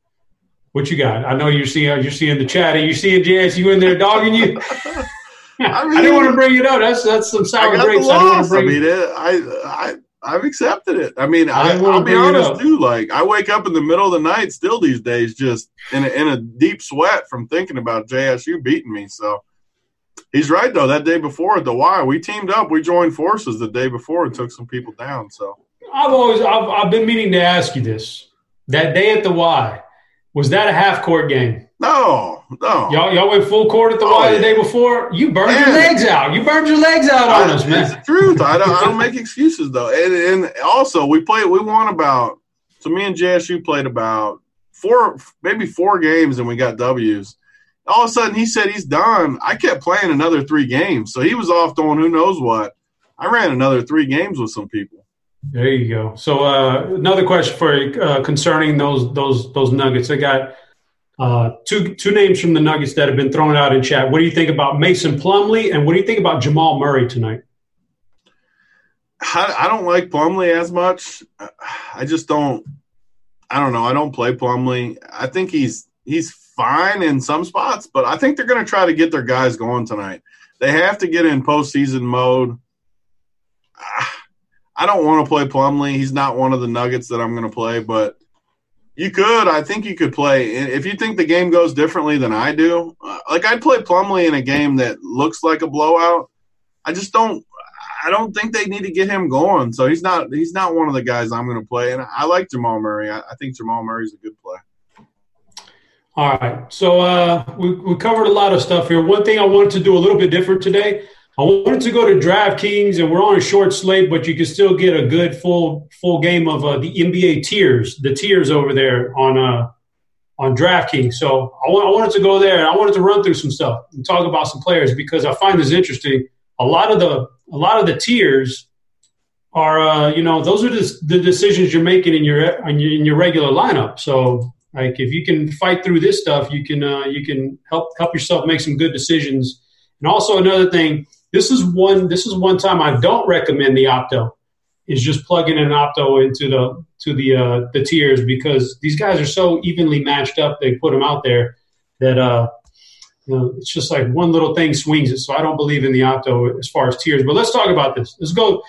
what you got? I know you're seeing you're seeing the chat. and you're seeing JSU in there dogging you? <laughs> I, mean, I didn't want to bring it up. That's that's some sour grapes. I, I, I mean, it, I I I've accepted it. I mean, I, will be honest too. Like, I wake up in the middle of the night still these days, just in a, in a deep sweat from thinking about JSU beating me. So he's right though. That day before at the Y, we teamed up. We joined forces the day before and took some people down. So I've always I've, I've been meaning to ask you this. That day at the Y, was that a half court game? No, no. Y'all, y'all went full court at the oh, yeah. the day before. You burned your legs out. You burned your legs out on us, man. It's the truth. I don't, I don't make excuses though. And, and also, we played. We won about. So me and JSU played about four, maybe four games, and we got W's. All of a sudden, he said he's done. I kept playing another three games, so he was off doing who knows what. I ran another three games with some people. There you go. So uh, another question for you uh, concerning those those those Nuggets. I got uh, two two names from the Nuggets that have been thrown out in chat. What do you think about Mason Plumlee, and what do you think about Jamal Murray tonight? I, I don't like Plumlee as much. I just don't. I don't know. I don't play Plumlee. I think he's he's fine in some spots, but I think they're going to try to get their guys going tonight. They have to get in postseason mode. I don't want to play Plumlee. He's not one of the Nuggets that I'm going to play, but you could. I think you could play. If you think the game goes differently than I do, uh, like I'd play Plumlee in a game that looks like a blowout. I just don't. I don't think they need to get him going. So he's not. He's not one of the guys I'm going to play. And I like Jamal Murray. I, I think Jamal Murray's a good play. All right. So uh, we we covered a lot of stuff here. One thing I wanted to do a little bit different today. I wanted to go to DraftKings, and we're on a short slate, but you can still get a good full full game of uh, the NBA tiers, the tiers over there on uh, on DraftKings. So I, want, I wanted to go there, and I wanted to run through some stuff and talk about some players because I find this interesting. A lot of the a lot of the tiers are, uh, you know, those are the, the decisions you're making in your in your, in your regular lineup. So like if you can fight through this stuff, you can uh, you can help help yourself make some good decisions And also another thing, this is one this is one time I don't recommend the opto is just plugging an opto into the to the uh, the tiers because these guys are so evenly matched up. They put them out there that uh, you know, it's just like one little thing swings it. So I don't believe in the opto as far as tiers. But let's talk about this. Let's go.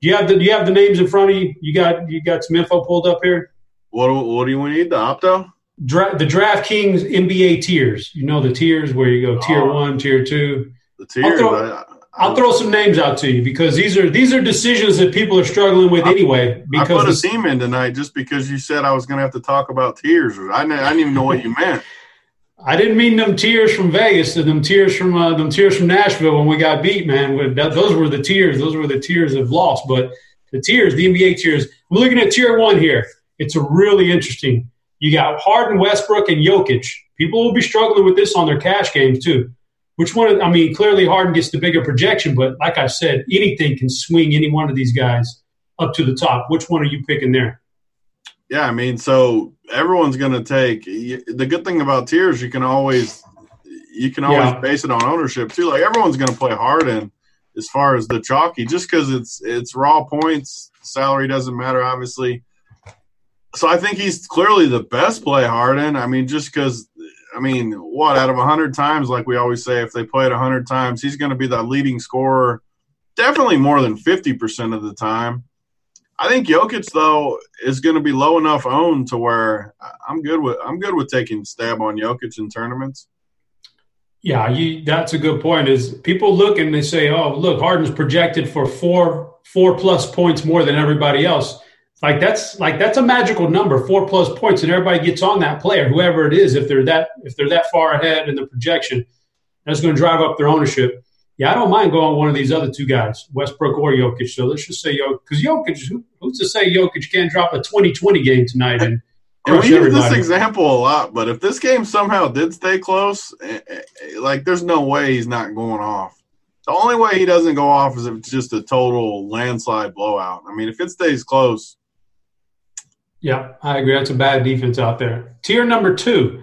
Do you have the Do you have the names in front of you? You got you got some info pulled up here. What What do you need? The opto? Dra- the DraftKings NBA tiers. You know the tiers where you go tier Oh. one, tier two. The tiers. throw- I, I'll throw some names out to you because these are these are decisions that people are struggling with anyway. Because I put a team in tonight just because you said I was going to have to talk about tears. I didn't, I didn't even know what you meant. <laughs> I didn't mean them tears from Vegas and them tears from uh, them tears from Nashville when we got beat, man. That, those were the tears. Those were the tears of loss. But the tears, the NBA tears. I'm looking at tier one here. It's a really interesting. You got Harden, Westbrook, and Jokic. People will be struggling with this on their cash games too. Which one? I mean, clearly Harden gets the bigger projection, but like I said, anything can swing any one of these guys up to the top. Which one are you picking there? Yeah, I mean, so everyone's going to take the good thing about tiers. You can always you can always Yeah. base it on ownership too. Like everyone's going to play Harden as far as the chalky, just because it's it's raw points. Salary doesn't matter, obviously. So I think he's clearly the best play Harden. I mean, just because. I mean, what out of hundred times, like we always say, if they play it hundred times, he's going to be the leading scorer, definitely more than fifty percent of the time. I think Jokic though is going to be low enough owned to where I'm good with I'm good with taking stab on Jokic in tournaments. Yeah, you, that's a good point. Is people look and they say, "Oh, look, Harden's projected for four four plus points more than everybody else." Like that's like that's a magical number, four plus points, and everybody gets on that player, whoever it is. If they're that if they're that far ahead in the projection, that's going to drive up their ownership. Yeah, I don't mind going one of these other two guys, Westbrook or Jokic. So let's just say Jokic, because Jokic, who, who's to say Jokic can't drop a 20-20 game tonight and And we use this example a lot, but if this game somehow did stay close, eh, eh, eh, like there's no way he's not going off. The only way he doesn't go off is if it's just a total landslide blowout. I mean, if it stays close, Yeah, I agree. That's a bad defense out there. Tier number two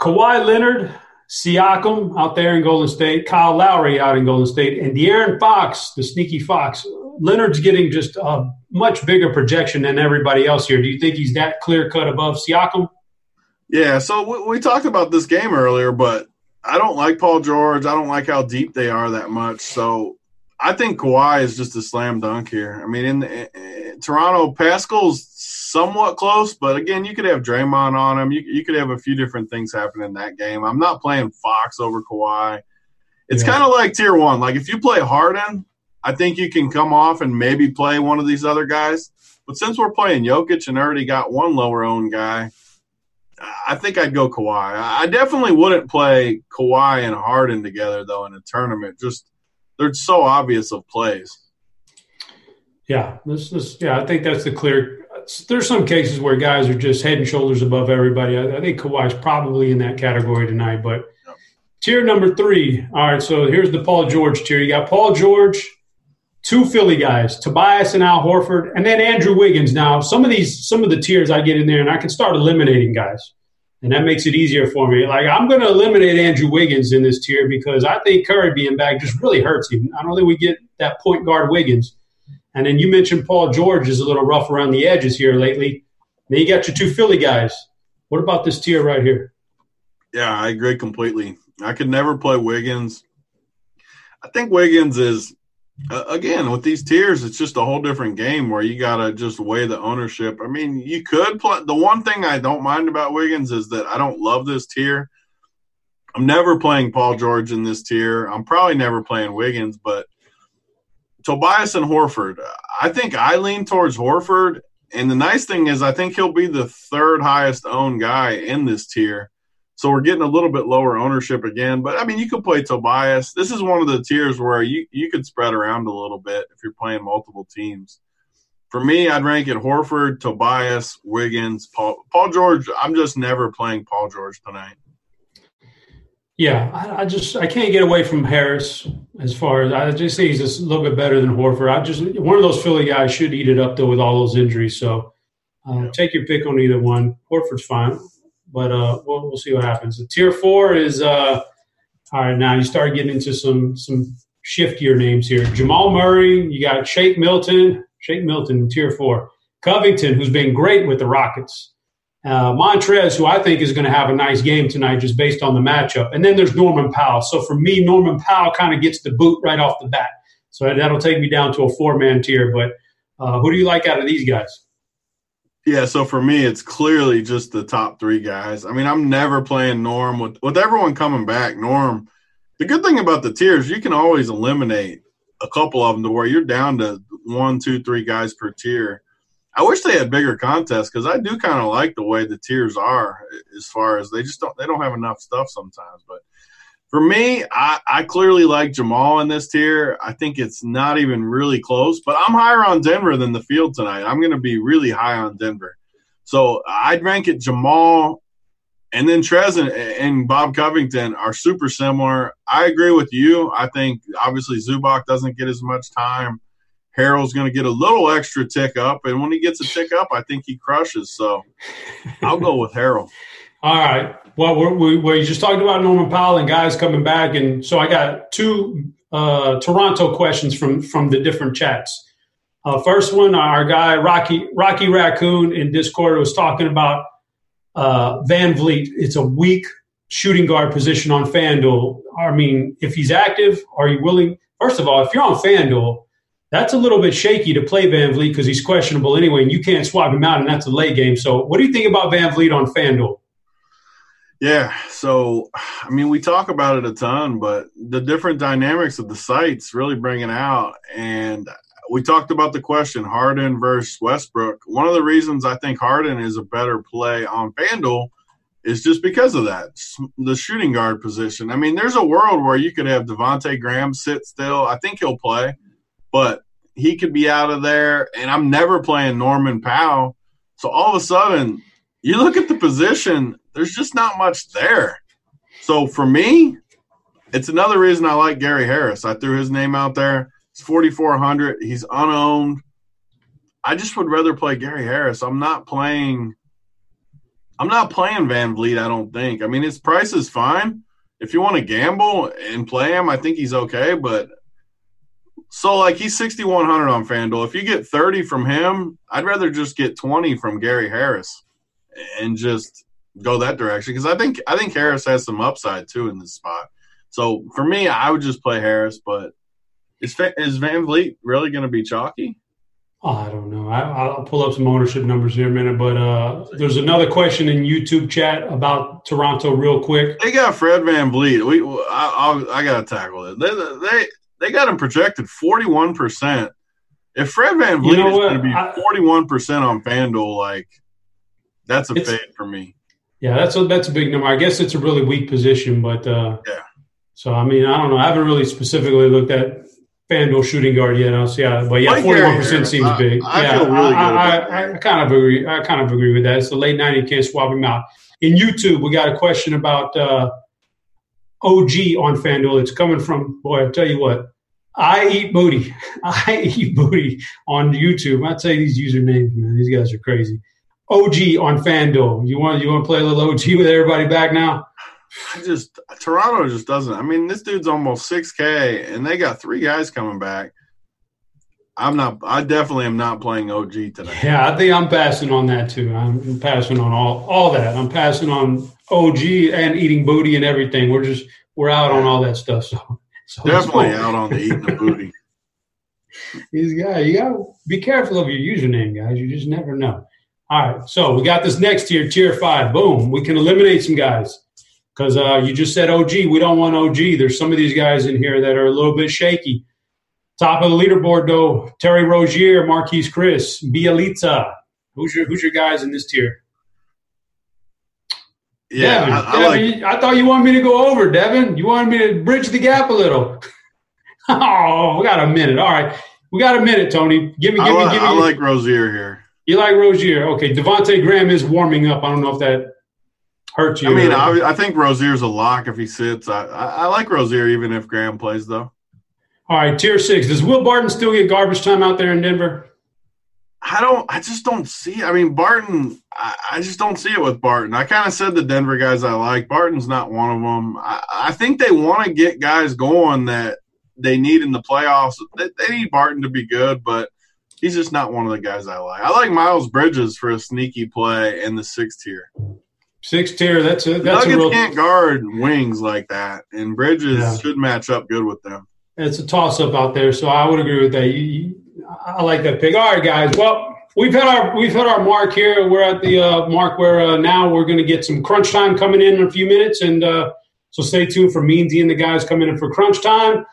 Kawhi Leonard, Siakam out there in Golden State, Kyle Lowry out in Golden State, and De'Aaron Fox, the sneaky Fox. Leonard's getting just a much bigger projection than everybody else here. Do you think he's that clear cut above Siakam? Yeah, so we, we talked about this game earlier, but I don't like Paul George. I don't like how deep they are that much. So I think Kawhi is just a slam dunk here. I mean, in, the, in Toronto, Pascal's somewhat close, but again, you could have Draymond on him. You, you could have a few different things happen in that game. I'm not playing Fox over Kawhi. It's Yeah. kind of like tier one. Like if you play Harden, I think you can come off and maybe play one of these other guys. But since we're playing Jokic and already got one lower owned guy, I think I'd go Kawhi. I definitely wouldn't play Kawhi and Harden together though in a tournament. Just they're so obvious of plays. Yeah, this is yeah. I think that's the clear. There's some cases where guys are just head and shoulders above everybody. I, I think Kawhi's probably in that category tonight. But tier number three. All right, so here's the Paul George tier. You got Paul George, two Philly guys, Tobias and Al Horford, and then Andrew Wiggins. Now, some of these, some of the tiers I get in there, and I can start eliminating guys, and that makes it easier for me. Like I'm going to eliminate Andrew Wiggins in this tier because I think Curry being back just really hurts him. I don't think we get that point guard Wiggins. And then you mentioned Paul George is a little rough around the edges here lately. Then you got your two Philly guys. What about this tier right here? Yeah, I agree completely. I could never play Wiggins. I think Wiggins is uh, again with these tiers. It's just a whole different game where you gotta just weigh the ownership. I mean, you could play. The one thing I don't mind about Wiggins is that I don't love this tier. I'm never playing Paul George in this tier. I'm probably never playing Wiggins, but Tobias and Horford. I think I lean towards Horford. And the nice thing is, I think he'll be the third highest owned guy in this tier. So we're getting a little bit lower ownership again. But I mean, you could play Tobias. This is one of the tiers where you, you could spread around a little bit if you're playing multiple teams. For me, I'd rank it Horford, Tobias, Wiggins, Paul, Paul George. I'm just never playing Paul George tonight. Yeah, I, I just I can't get away from Harris as far as I just think he's just a little bit better than Horford. I just one of those Philly guys should eat it up though with all those injuries. So uh, take your pick on either one. Horford's fine, but uh, we'll, we'll see what happens. The tier four is uh, All right, now you start getting into some some shiftier names here. Jamal Murray, you got Shake Milton, Shake Milton in tier four. Covington, who's been great with the Rockets. Uh, Montrez, who I think is going to have a nice game tonight just based on the matchup. And then there's Norman Powell. So for me, Norman Powell kind of gets the boot right off the bat. So that'll take me down to a four man tier. But uh, who do you like out of these guys? Yeah, so for me, it's clearly just the top three guys. I mean, I'm never playing Norm with with everyone coming back. Norm, the good thing about the tiers, you can always eliminate a couple of them to where you're down to one, two, three guys per tier. I wish they had bigger contests because I do kind of like the way the tiers are as far as they just don't they don't have enough stuff sometimes. But for me, I, I clearly like Jamal in this tier. I think it's not even really close, but I'm higher on Denver than the field tonight. I'm going to be really high on Denver. So I'd rank it Jamal, and then Trez and, and, Rob Covington are super similar. I agree with you. I think obviously Zubac doesn't get as much time. Harrell's going to get a little extra tick up, and when he gets a tick up, I think he crushes. So I'll go with Harrell. <laughs> All right. Well, we're, we, we just talked about Norman Powell and guys coming back, and so I got two uh, Toronto questions from from the different chats. Uh, first one, our guy Rocky Rocky Raccoon in Discord was talking about uh, VanVleet. It's a weak shooting guard position on FanDuel. I mean, if he's active, are you willing? First of all, if you're on FanDuel, that's a little bit shaky to play VanVleet because he's questionable anyway, and you can't swap him out, and that's a late game. So, what do you think about VanVleet on FanDuel? Yeah, so I mean, we talk about it a ton, but the different dynamics of the sites really bring it out. And we talked about the question Harden versus Westbrook. One of the reasons I think Harden is a better play on FanDuel is just because of that the shooting guard position. I mean, there's a world where you could have Devonte Graham sit still. I think he'll play but he could be out of there. And I'm never playing Norman Powell. So all of a sudden, you look at the position, there's just not much there. So for me, it's another reason I like Gary Harris. I threw his name out there. It's 4,400. He's unowned. I just would rather play Gary Harris. I'm not playing. I'm not playing VanVleet. I don't think. I mean, his price is fine. If you want to gamble and play him, I think he's okay. But so like he's 6100 on FanDuel. If you get 30 from him, I'd rather just get 20 from Gary Harris and just go that direction because I think I think Harris has some upside too in this spot. So for me, I would just play Harris, but is is VanVleet really going to be chalky? Oh, I don't know. I, will pull up some ownership numbers here in a minute, but uh, there's another question in YouTube chat about Toronto, real quick. They got Fred VanVleet. We, I, I, I got to tackle it. They, they, they got him projected 41%. If Fred VanVleet you know is going to be 41% on FanDuel, like that's a fade for me. Yeah, that's a that's a big number. I guess it's a really weak position, but uh, yeah. So I mean, I don't know. I haven't really specifically looked at FanDuel shooting guard yet. I'll see how, but yeah, forty one percent seems I, big. I, yeah, really I, I, I, kind of agree. I kind of agree with that. It's the late night. You can't swap him out. In YouTube, we got a question about uh, OG on FanDuel. It's coming from boy. I'll tell you what, I eat booty. <laughs> I eat booty on YouTube. I'll tell you these usernames, man. These guys are crazy. OG on FanDuel. You want you want to play a little OG with everybody back now? I just Toronto just doesn't. I mean, this dude's almost six K, and they got three guys coming back. I'm not. I definitely am not playing OG today. Yeah, I think I'm passing on that too. I'm passing on all all that. I'm passing on OG and eating booty and everything. We're just we're out on all that stuff. So so Definitely out on the eating the booty. <laughs> These guys, you gotta be careful of your username, guys. You just never know. All right, so we got this next tier, tier five. Boom, we can eliminate some guys because uh, you just said OG. We don't want OG. There's some of these guys in here that are a little bit shaky. Top of the leaderboard though, Terry Rozier, Marquese Chriss, Bjelica. Who's your who's your guys in this tier? Yeah, Devin, I, I, Devin, like, I thought you wanted me to go over, Devin. You wanted me to bridge the gap a little. <laughs> oh, we got a minute. All right, we got a minute, Tony. Give me, give I, me, give me. I like Rozier here. You like Rozier? Okay, Devonte Graham is warming up. I don't know if that hurts you. I mean, I, I, think Rozier's a lock if he sits. I, I, like Rozier even if Graham plays, though. All right, tier six. Does Will Barton still get garbage time out there in Denver? I don't. I just don't see. I mean, Barton. I, I just don't see it with Barton. I kind of said the Denver guys I like. Barton's not one of them. I, I think they want to get guys going that they need in the playoffs. They, they, need Barton to be good, but he's just not one of the guys I like. I like Miles Bridges for a sneaky play in the sixth tier. Sixth tier. That's a that's Nuggets a real. can't guard wings like that, and Bridges Yeah. should match up good with them. It's a toss up out there, so I would agree with that. You, you, I like that pick. All right, guys. Well, we've had our we've had our mark here. We're at the uh, mark where uh, now we're going to get some crunch time coming in in a few minutes, and uh, so stay tuned for Meansy and the guys coming in for crunch time.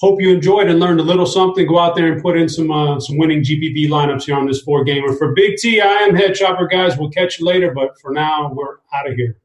Hope you enjoyed and learned a little something. Go out there and put in some uh, some winning GPP lineups here on this four gamer. For Big T, I am Head Chopper, guys. We'll catch you later, but for now, we're out of here.